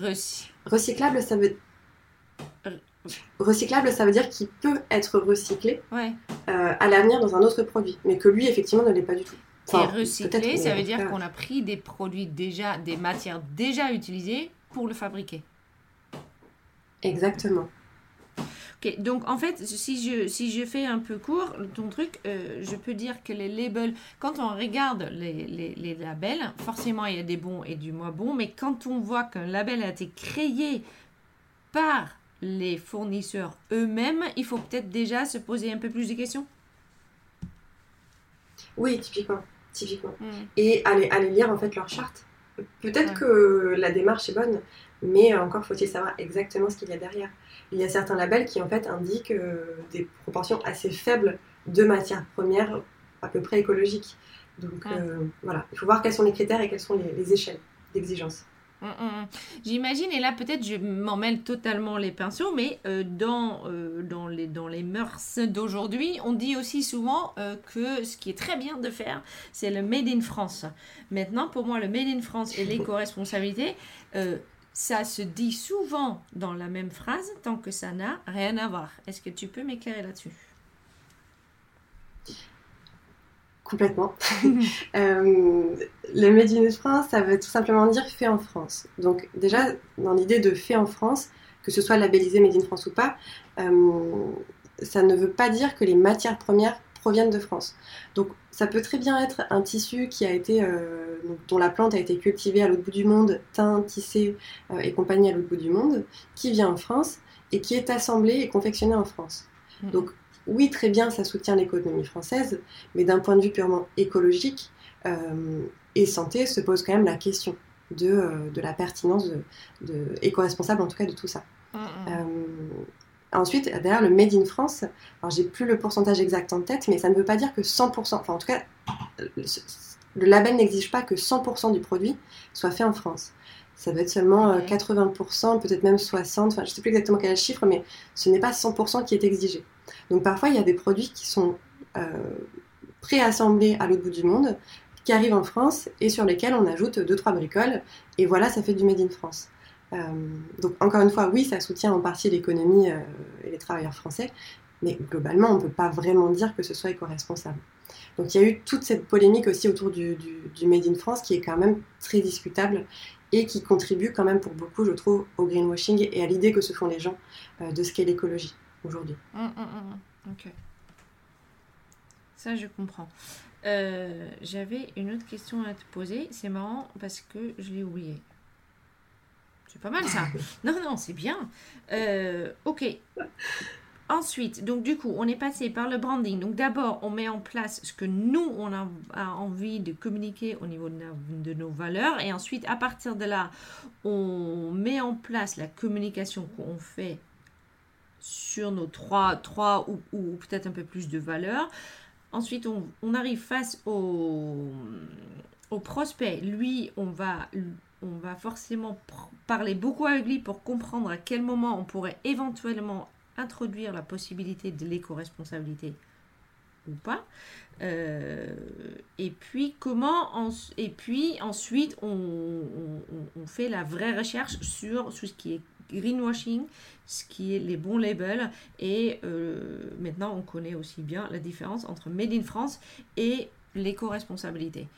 Recy- Recyclable, ça veut... Recyclable, ça veut dire qu'il peut être recyclé Ouais. euh, à l'avenir dans un autre produit, mais que lui, effectivement, ne l'est pas du tout. Enfin, et peut-être, ça veut dire qu'on a pris des produits déjà, des matières déjà utilisées pour le fabriquer. Exactement. Donc en fait, si je, si je fais un peu court, ton truc, euh, je peux dire que les labels, quand on regarde les, les, les labels, forcément il y a des bons et du moins bons, mais quand on voit qu'un label a été créé par les fournisseurs eux-mêmes, il faut peut-être déjà se poser un peu plus de questions. Oui, typiquement. typiquement. Mm. Et aller, aller lire en fait leur charte. Peut-être Ouais. que la démarche est bonne, mais encore faut-il savoir exactement ce qu'il y a derrière. Il y a certains labels qui en fait indiquent euh, des proportions assez faibles de matières premières à peu près écologiques. Donc Ouais. euh, voilà, il faut voir quels sont les critères et quelles sont les, les échelles d'exigence. Mm, mm, mm. J'imagine, et là peut-être je m'en mêle totalement les pinceaux, mais euh, dans, euh, dans, les, dans les mœurs d'aujourd'hui, on dit aussi souvent euh, que ce qui est très bien de faire, c'est le Made in France. Maintenant, pour moi, le Made in France et l'éco-responsabilité, ça se dit souvent dans la même phrase, tant que ça n'a rien à voir. Est-ce que tu peux m'éclairer là-dessus? Complètement. Euh, le Made in France, ça veut tout simplement dire fait en France. Donc déjà, dans l'idée de fait en France, que ce soit labellisé Made in France ou pas, euh, ça ne veut pas dire que les matières premières proviennent de France. Donc ça peut très bien être un tissu qui a été, euh, dont la plante a été cultivée à l'autre bout du monde, teint, tissé euh, et compagnie à l'autre bout du monde, qui vient en France et qui est assemblé et confectionné en France. Donc, oui, très bien, ça soutient l'économie française, mais d'un point de vue purement écologique euh, et santé, se pose quand même la question de, euh, de la pertinence de, de éco-responsable, en tout cas de tout ça. Mm, mm. Euh, ensuite, derrière le Made in France, alors j'ai plus le pourcentage exact en tête, mais ça ne veut pas dire que 100%, enfin en tout cas, le, le label n'exige pas que 100% du produit soit fait en France. Ça doit être seulement euh, Ok. 80%, peut-être même 60%, enfin je ne sais plus exactement quel est le chiffre, mais ce n'est pas 100% qui est exigé. Donc parfois, il y a des produits qui sont euh, préassemblés à l'autre bout du monde, qui arrivent en France et sur lesquels on ajoute 2-3 bricoles, et voilà, ça fait du Made in France. Euh, donc encore une fois, oui, ça soutient en partie l'économie euh, et les travailleurs français, mais globalement, on ne peut pas vraiment dire que ce soit éco-responsable. Donc il y a eu toute cette polémique aussi autour du, Made in France qui est quand même très discutable et qui contribue quand même pour beaucoup, je trouve, au greenwashing et à l'idée que se font les gens de ce qu'est l'écologie aujourd'hui. Mm, mm, mm. Ok. Ça, je comprends. Euh, J'avais une autre question à te poser. C'est marrant parce que je l'ai oublié. C'est pas mal ça. Non, non, c'est bien. Euh, ok. Ensuite, donc du coup, on est passé par le branding. Donc d'abord, on met en place ce que nous, on a, a envie de communiquer au niveau de nos valeurs. Et ensuite, à partir de là, on met en place la communication qu'on fait sur nos trois, trois ou, peut-être un peu plus de valeurs. Ensuite, on, arrive face au, au prospect. Lui, on va, on va forcément parler beaucoup avec lui pour comprendre à quel moment on pourrait éventuellement introduire la possibilité de l'éco-responsabilité ou pas. et puis comment et puis ensuite on, on, fait la vraie recherche sur, sur ce qui est greenwashing, ce qui est les bons labels. Et maintenant, on connaît aussi bien la différence entre Made in France et l'éco-responsabilité.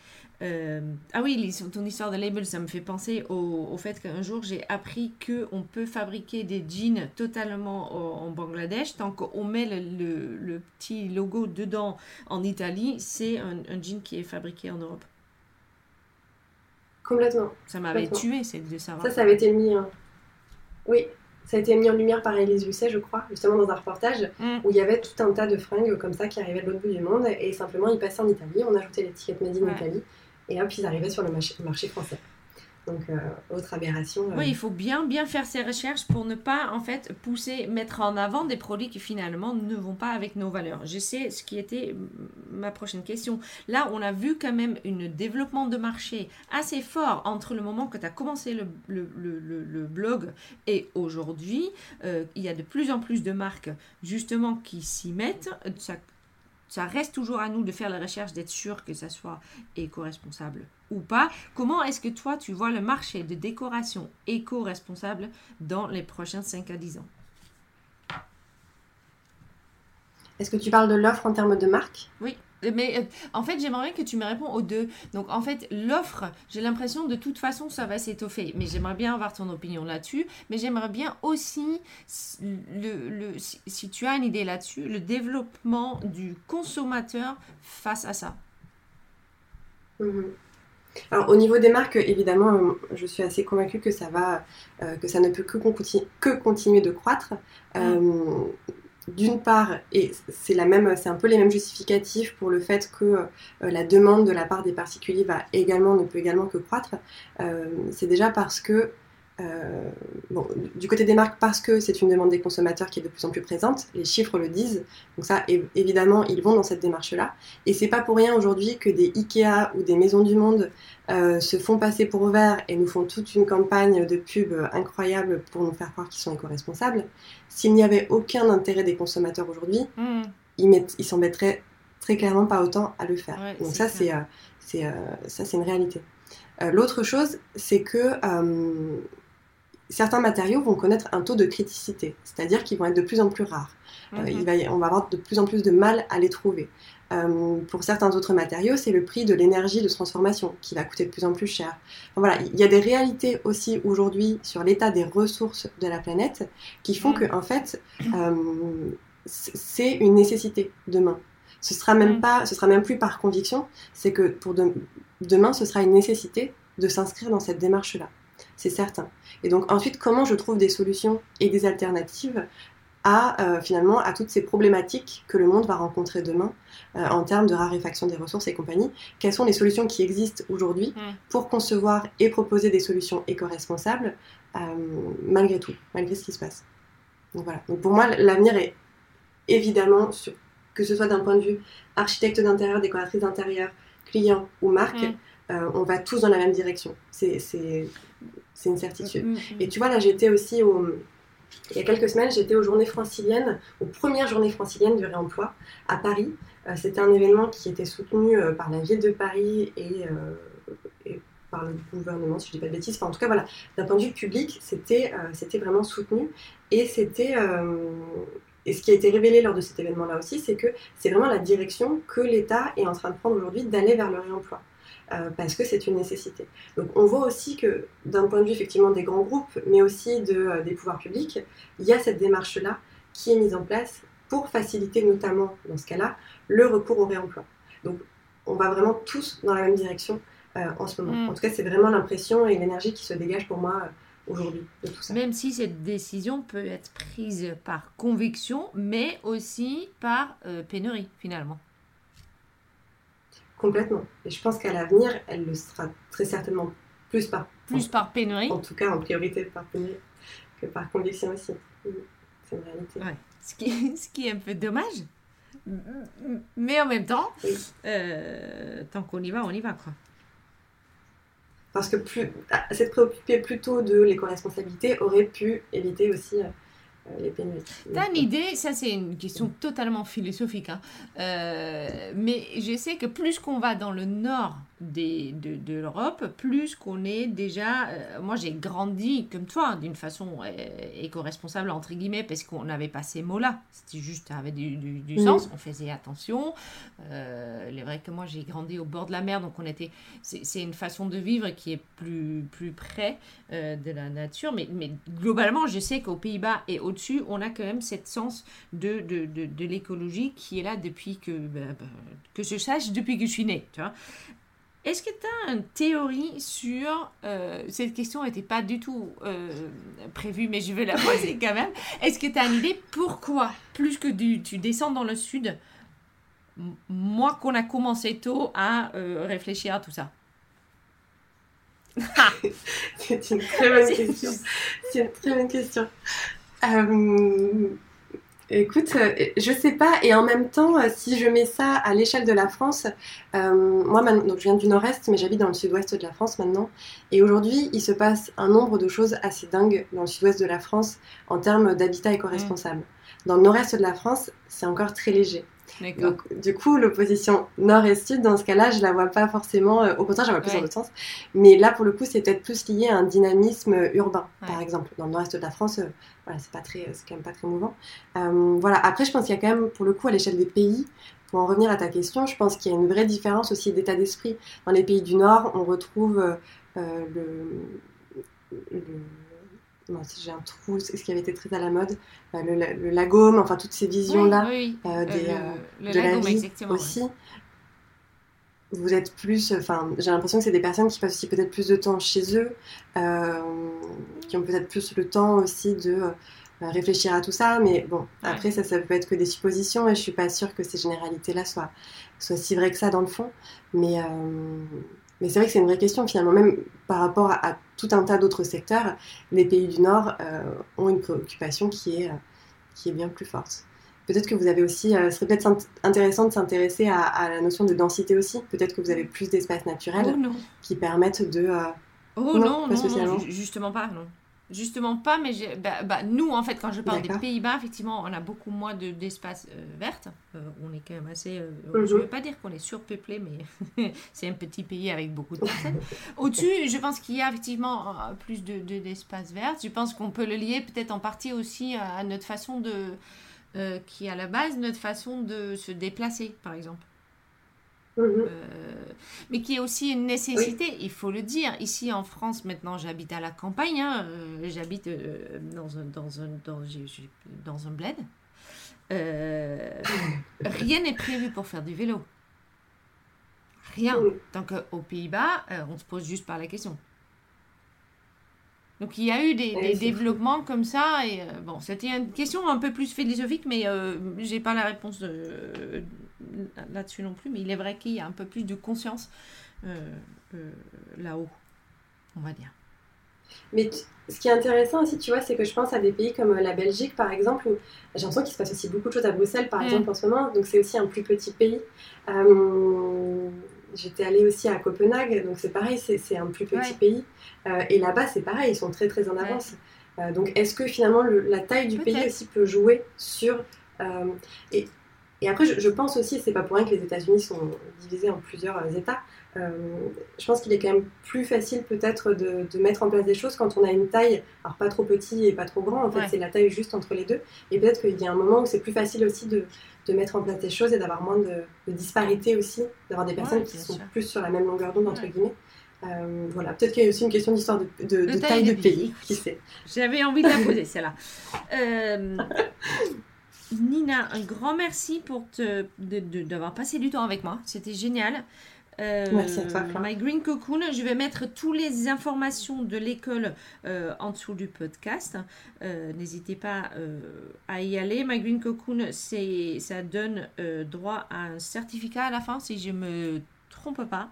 Euh, ah oui, ton histoire de label, ça me fait penser au, fait qu'un jour j'ai appris qu'on peut fabriquer des jeans totalement en Bangladesh. Tant qu'on met le, petit logo dedans en Italie, c'est un, jean qui est fabriqué en Europe. Complètement. Ça m'avait tué, c'est de savoir. Ça, ça avait été mis. Oui, ça a été mis en lumière par Elise Lucet, je crois, justement dans un reportage mm. où il y avait tout un tas de fringues comme ça qui arrivaient de l'autre bout du monde et simplement ils passaient en Italie, on ajoutait l'étiquette Made in Italie et hop, ils arrivaient sur le marché français. Donc, euh, autre aberration. Euh. Oui, il faut bien, bien faire ses recherches pour ne pas, en fait, pousser, mettre en avant des produits qui finalement ne vont pas avec nos valeurs. Je sais ce qui était ma prochaine question. Là, on a vu quand même un développement de marché assez fort entre le moment que tu as commencé le, le, le, blog et aujourd'hui. Euh, il y a de plus en plus de marques, justement, qui s'y mettent. Ça, ça reste toujours à nous de faire la recherche, d'être sûr que ça soit éco-responsable ou pas. Comment est-ce que toi, tu vois le marché de décoration éco-responsable dans les prochains 5 à 10 ans? Est-ce que tu parles de l'offre en termes de marque? Oui. Mais euh, en fait, j'aimerais que tu me réponds aux deux. Donc, en fait, l'offre, j'ai l'impression de toute façon, ça va s'étoffer. Mais j'aimerais bien avoir ton opinion là-dessus. Mais j'aimerais bien aussi, le, si, tu as une idée là-dessus, le développement du consommateur face à ça. Mhm. Alors au niveau des marques, évidemment, euh, je suis assez convaincue que ça va, euh, que ça ne peut que, que continuer de croître. Mm d'une part, et c'est la même, c'est un peu les mêmes justificatifs pour le fait que euh, la demande de la part des particuliers va également, ne peut également que croître. Euh, c'est déjà parce que euh, bon, du côté des marques, parce que c'est une demande des consommateurs qui est de plus en plus présente, les chiffres le disent. Donc ça, évidemment, ils vont dans cette démarche-là. Et c'est pas pour rien aujourd'hui que des Ikea ou des Maisons du Monde euh, se font passer pour verts et nous font toute une campagne de pub incroyable pour nous faire croire qu'ils sont éco-responsables. S'il n'y avait aucun intérêt des consommateurs aujourd'hui, mmh. ils s'embêteraient très clairement pas autant à le faire. Donc ça, c'est euh, ça, c'est une réalité. L'autre chose, c'est que certains matériaux vont connaître un taux de criticité, c'est-à-dire qu'ils vont être de plus en plus rares. Euh, mhm. il va, on va avoir de plus en plus de mal à les trouver. Euh, pour certains autres matériaux, c'est le prix de l'énergie de transformation qui va coûter de plus en plus cher. voilà, il y a des réalités aussi aujourd'hui sur l'état des ressources de la planète qui font mhm. que, en fait, euh, c'est une nécessité demain. Ce sera même mhm. pas, ce sera même plus par conviction, c'est que pour demain, ce sera une nécessité de s'inscrire dans cette démarche-là c'est certain. Et donc ensuite, comment je trouve des solutions et des alternatives à euh, finalement à toutes ces problématiques que le monde va rencontrer demain euh, en termes de raréfaction des ressources et compagnie? Quelles sont les solutions qui existent aujourd'hui mm. pour concevoir et proposer des solutions éco-responsables euh, malgré tout, malgré ce qui se passe? Donc voilà. Donc pour moi, l'avenir est évidemment, que ce soit d'un point de vue architecte d'intérieur, décoratrice d'intérieur, client ou marque, mm. on va tous dans la même direction. C'est c'est une certitude. Mm, mm. Et tu vois, là, j'étais aussi au. Il y a quelques semaines, j'étais aux journées franciliennes, aux premières journées franciliennes du réemploi à Paris. Euh, c'était un événement qui était soutenu euh, par la ville de Paris et, euh, par le gouvernement, si je ne dis pas de bêtises. Enfin, en tout cas, voilà, d'un point de vue public, c'était c'était vraiment soutenu. Et c'était. et ce qui a été révélé lors de cet événement-là aussi, c'est que c'est vraiment la direction que l'État est en train de prendre aujourd'hui d'aller vers le réemploi. Euh, parce que c'est une nécessité. Donc on voit aussi que d'un point de vue effectivement des grands groupes, mais aussi de, euh, des pouvoirs publics, il y a cette démarche-là qui est mise en place pour faciliter notamment, dans ce cas-là, le recours au réemploi. Donc on va vraiment tous dans la même direction euh, en ce moment. Mm. En tout cas, c'est vraiment l'impression et l'énergie qui se dégage pour moi aujourd'hui de tout ça. Même si cette décision peut être prise par conviction, mais aussi par pénurie finalement. Complètement. Et je pense qu'à l'avenir, elle le sera très certainement plus par... Plus par pénurie En tout cas, en priorité par pénurie que par conviction aussi. C'est une réalité. Ce, qui, ce qui est un peu dommage. Mais en même temps, euh, tant qu'on y va, on y va. Quoi. Parce que plus, ah, s'être préoccupé plutôt de l'éco-responsabilité aurait pu éviter aussi euh, pénuries. T'as une idée, ça c'est une question totalement philosophique, hein. mais je sais que plus qu'on va dans le nord des, de, de l'Europe, plus qu'on est déjà... moi j'ai grandi comme toi, d'une façon éco-responsable, entre guillemets, parce qu'on n'avait pas ces mots-là. C'était juste, ça avait du, du, sens, on faisait attention. il est vrai que moi j'ai grandi au bord de la mer, donc on était... C'est une façon de vivre qui est plus, plus près de la nature, mais, mais globalement, je sais qu'aux Pays-Bas et au-dessus, on a quand même cette sens de, de, de, l'écologie qui est là depuis que, bah, bah, que je sache, depuis que je suis née. Tu vois est-ce que tu as une théorie sur... Euh, cette question n'était pas du tout euh, prévue, mais je vais la poser quand même. Est-ce que tu as une idée pourquoi, plus que du, tu descends dans le sud, moi qu'on a commencé tôt à euh, réfléchir à tout ça? C'est une très bonne question. C'est une très bonne question. Euh, écoute, euh, je sais pas, et en même temps, euh, si je mets ça à l'échelle de la France, moi donc je viens du nord-est, mais j'habite dans le sud-ouest de la France maintenant, et aujourd'hui, il se passe un nombre de choses assez dingues dans le sud-ouest de la France en termes d'habitat éco-responsable. Dans le nord-est de la France, c'est encore très léger. Donc, du coup, l'opposition nord et sud, dans ce cas-là, je la vois pas forcément. Euh, au contraire, je la vois plus dans l'autre sens. Mais là, pour le coup, c'est peut-être plus lié à un dynamisme urbain, par exemple. Dans le nord-est de la France, euh, voilà, c'est pas très, c'est quand même pas très mouvant. Euh, voilà. Après, je pense qu'il y a quand même, pour le coup, à l'échelle des pays, pour en revenir à ta question, je pense qu'il y a une vraie différence aussi d'état d'esprit. Dans les pays du Nord, on retrouve le, le j'ai un trou, c'est ce qui avait été très à la mode, euh, le, le, lagome, enfin toutes ces visions-là euh, euh, des, de la vie aussi. Vous êtes plus, enfin, j'ai l'impression que c'est des personnes qui passent aussi peut-être plus de temps chez eux, qui ont peut-être plus le temps aussi de réfléchir à tout ça, mais bon, après ça, ça peut être que des suppositions et je suis pas sûre que ces généralités-là soient, soient si vraies que ça dans le fond, mais mais c'est vrai que c'est une vraie question finalement, même par rapport à, tout un tas d'autres secteurs, les pays du Nord euh, ont une préoccupation qui est, euh, qui est bien plus forte. Peut-être que vous avez aussi, euh, ce serait peut-être intéressant de s'intéresser à, la notion de densité aussi. Peut-être que vous avez plus d'espaces naturels oh qui permettent de. oh non, non, non, justement pas, non. Justement pas, mais bah, bah, nous, en fait, quand je parle des Pays-Bas, effectivement, on a beaucoup moins d'espace de, euh, vert. Euh, on est quand même assez... Euh, mhm. Je ne veux pas dire qu'on est surpeuplé, mais c'est un petit pays avec beaucoup de personnes. Au-dessus, je pense qu'il y a effectivement plus d'espace de, vert. Je pense qu'on peut le lier peut-être en partie aussi à notre façon de... qui est à la base notre façon de se déplacer, par exemple. Mhm. Euh, mais qui est aussi une nécessité, il faut le dire. Ici en France, maintenant, j'habite à la campagne, hein, euh, j'habite euh, dans, un, dans, un, dans, dans un bled. rien n'est prévu pour faire du vélo. Rien. Donc aux Pays-Bas, on se pose juste par la question. Donc il y a eu des, développements comme ça. Et bon, c'était une question un peu plus philosophique, mais j'ai pas la réponse de, là-dessus non plus, mais il est vrai qu'il y a un peu plus de conscience euh, euh, là-haut, on va dire. Mais ce qui est intéressant aussi, tu vois, c'est que je pense à des pays comme euh, la Belgique, par exemple, où j'ai l'impression qu'il se passe aussi beaucoup de choses à Bruxelles, par exemple, en ce moment. Donc c'est aussi un plus petit pays. J'étais allée aussi à Copenhague, donc c'est pareil, c'est un plus petit pays. et là-bas, c'est pareil, ils sont très très en avance. donc est-ce que finalement la taille du pays aussi peut jouer sur... et et après, je, pense aussi, c'est pas pour rien que les États-Unis sont divisés en plusieurs euh, États. Euh, je pense qu'il est quand même plus facile peut-être de, mettre en place des choses quand on a une taille, alors pas trop petit et pas trop grand, en fait c'est la taille juste entre les deux. Et peut-être qu'il y a un moment où c'est plus facile aussi de, mettre en place des choses et d'avoir moins de, disparité aussi, d'avoir des personnes qui sont plus sur la même longueur d'onde, entre guillemets. Euh, voilà, peut-être qu'il y a aussi une question d'histoire de, taille, de, pays, qui sait. J'avais envie de la poser, celle-là. Nina, un grand merci pour te, d'avoir passé du temps avec moi. C'était génial. Euh, merci à toi. My Green Cocoon, je vais mettre toutes les informations de l'école euh, en dessous du podcast. Euh, n'hésitez pas à y aller. My Green Cocoon, ça donne droit à un certificat à la fin, si je me trompe pas.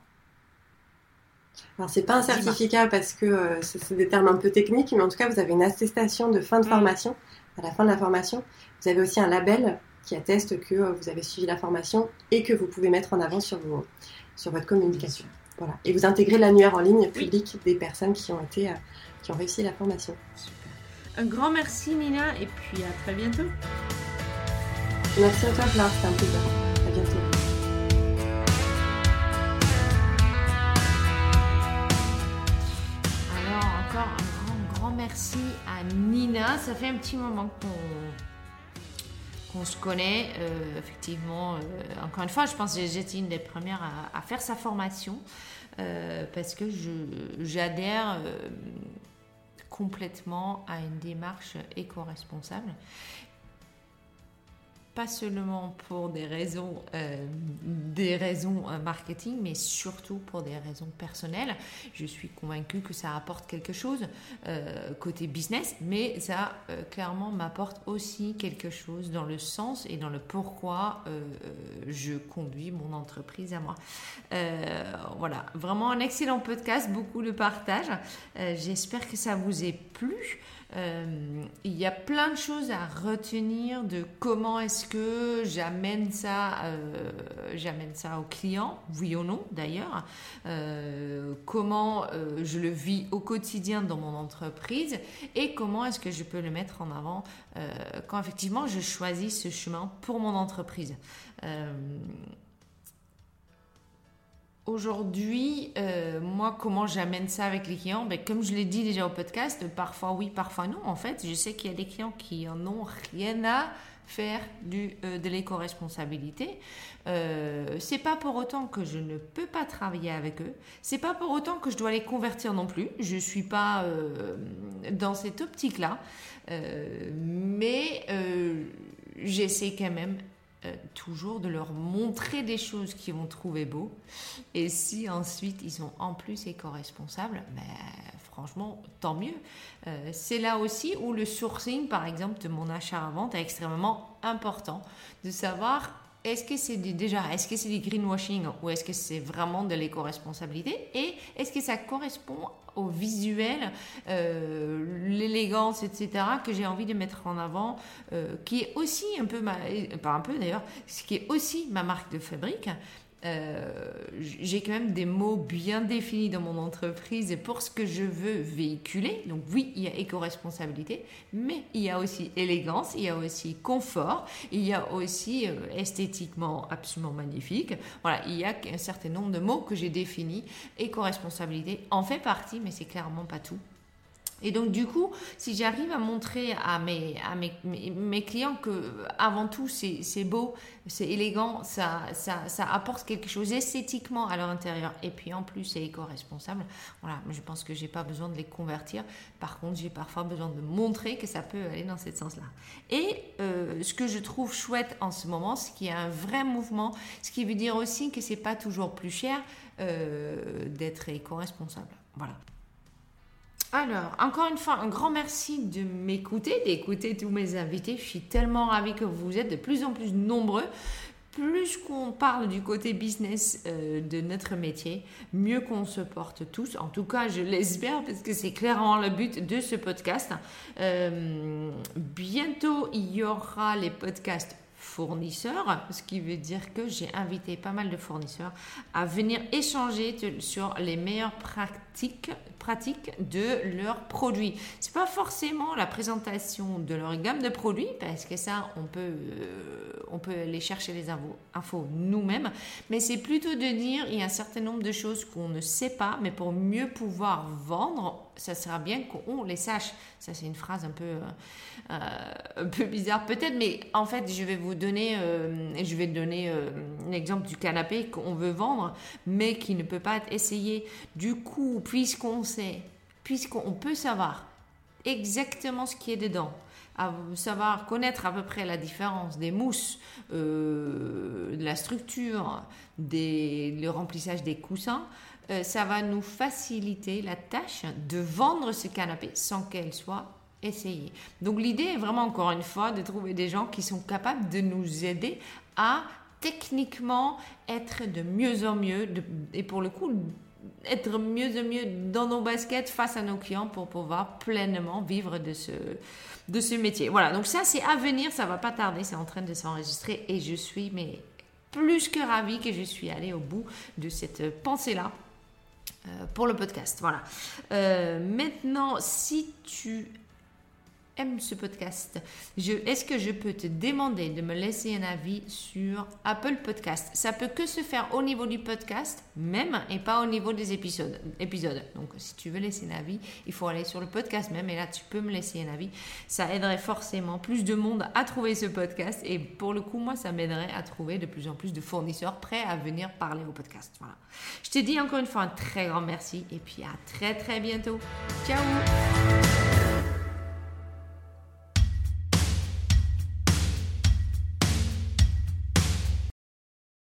Alors, c'est pas un certificat parce que c'est, des termes un peu techniques, mais en tout cas, vous avez une attestation de fin de mm. formation. À la fin de la formation, vous avez aussi un label qui atteste que euh, vous avez suivi la formation et que vous pouvez mettre en avant sur, vos, sur votre communication. Voilà. Et vous intégrez l'annuaire en ligne public des personnes qui ont, été, euh, qui ont réussi la formation. Un grand merci Nina et puis à très bientôt. Merci à toi Flore, c'était un plaisir. Merci à Nina. Ça fait un petit moment qu'on se connaît. Euh, effectivement, euh, encore une fois, je pense que j'étais une des premières à, faire sa formation euh, parce que j'adhère complètement à une démarche éco-responsable pas seulement pour des raisons, euh, des raisons euh, marketing, mais surtout pour des raisons personnelles. Je suis convaincue que ça apporte quelque chose euh, côté business, mais ça clairement m'apporte aussi quelque chose dans le sens et dans le pourquoi je conduis mon entreprise à moi. voilà, vraiment un excellent podcast, beaucoup de partage. J'espère que ça vous ait plu. Euh, il y a plein de choses à retenir de comment est-ce que j'amène ça, euh, j'amène ça au client, oui ou non d'ailleurs, euh, comment je le vis au quotidien dans mon entreprise et comment est-ce que je peux le mettre en avant quand effectivement je choisis ce chemin pour mon entreprise. Aujourd'hui, euh, moi, comment j'amène ça avec les clients? Ben, Comme je l'ai dit déjà au podcast, parfois oui, parfois non. En fait, je sais qu'il y a des clients qui en ont rien à faire du, euh, de l'éco-responsabilité. Euh, c'est pas pour autant que je ne peux pas travailler avec eux. C'est pas pour autant que je dois les convertir non plus. Je suis pas euh, dans cette optique-là. mais j'essaie quand même euh, toujours de leur montrer des choses qu'ils vont trouver beau. Et si ensuite ils sont en plus éco-responsables, ben, franchement, tant mieux. Euh, c'est là aussi où le sourcing, par exemple, de mon achat à vente est extrêmement important. De savoir est-ce que c'est déjà, est-ce que c'est du greenwashing ou est-ce que c'est vraiment de l'éco-responsabilité et est-ce que ça correspond au visuel, euh, l'élégance, etc., que j'ai envie de mettre en avant, euh, qui est aussi un peu, ma, pas un peu d'ailleurs, ce qui est aussi ma marque de fabrique. Euh, j'ai quand même des mots bien définis dans mon entreprise pour ce que je veux véhiculer. Donc oui, il y a éco-responsabilité, mais il y a aussi élégance, il y a aussi confort, il y a aussi euh, esthétiquement absolument magnifique. Voilà, il y a un certain nombre de mots que j'ai définis. Éco-responsabilité en fait partie, mais c'est clairement pas tout. Et donc, du coup, si j'arrive à montrer à mes, clients que, avant tout, c'est beau, c'est élégant, ça, apporte quelque chose esthétiquement à leur intérieur, et puis en plus, c'est éco-responsable, voilà, je pense que j'ai pas besoin de les convertir. Par contre, j'ai parfois besoin de montrer que ça peut aller dans ce sens-là. Et euh, ce que je trouve chouette en ce moment, c'est qu'il y a un vrai mouvement, ce qui veut dire aussi que c'est pas toujours plus cher euh, d'être éco-responsable. Voilà. Alors, encore une fois, un grand merci de m'écouter, d'écouter tous mes invités. Je suis tellement ravie que vous êtes de plus en plus nombreux. Plus qu'on parle du côté business euh, de notre métier, mieux qu'on se porte tous. En tout cas, je l'espère parce que c'est clairement le but de ce podcast. Euh, bientôt, il y aura les podcasts fournisseurs, ce qui veut dire que j'ai invité pas mal de fournisseurs à venir échanger sur les meilleures pratiques pratique de leurs produits. C'est pas forcément la présentation de leur gamme de produits parce que ça on peut euh, on peut aller chercher les infos, nous-mêmes, mais c'est plutôt de dire il y a un certain nombre de choses qu'on ne sait pas, mais pour mieux pouvoir vendre, ça sera bien qu'on les sache. Ça c'est une phrase un peu euh, un peu bizarre peut-être, mais en fait je vais vous donner euh, je vais donner un exemple du canapé qu'on veut vendre, mais qui ne peut pas être essayé. Du coup, puisqu'on puisqu'on peut savoir exactement ce qui est dedans, savoir connaître à peu près la différence des mousses, euh, de la structure, des, le remplissage des coussins, euh, ça va nous faciliter la tâche de vendre ce canapé sans qu'elle soit essayée. Donc l'idée est vraiment encore une fois de trouver des gens qui sont capables de nous aider à techniquement être de mieux en mieux et pour le coup être mieux et mieux dans nos baskets face à nos clients pour pouvoir pleinement vivre de ce, de ce métier. Voilà, donc ça c'est à venir, ça va pas tarder, c'est en train de s'enregistrer et je suis mais plus que ravie que je suis allée au bout de cette pensée-là. Euh, pour le podcast, voilà. Euh, maintenant, si tu aime ce podcast, est-ce que je peux te demander de me laisser un avis sur Apple Podcast? Ça peut que se faire au niveau du podcast même et pas au niveau des épisodes. épisodes. Donc si tu veux laisser un avis, il faut aller sur le podcast même et là tu peux me laisser un avis. Ça aiderait forcément plus de monde à trouver ce podcast et pour le coup moi ça m'aiderait à trouver de plus en plus de fournisseurs prêts à venir parler au podcast. Voilà. Je te dis encore une fois un très grand merci et puis à très très bientôt. Ciao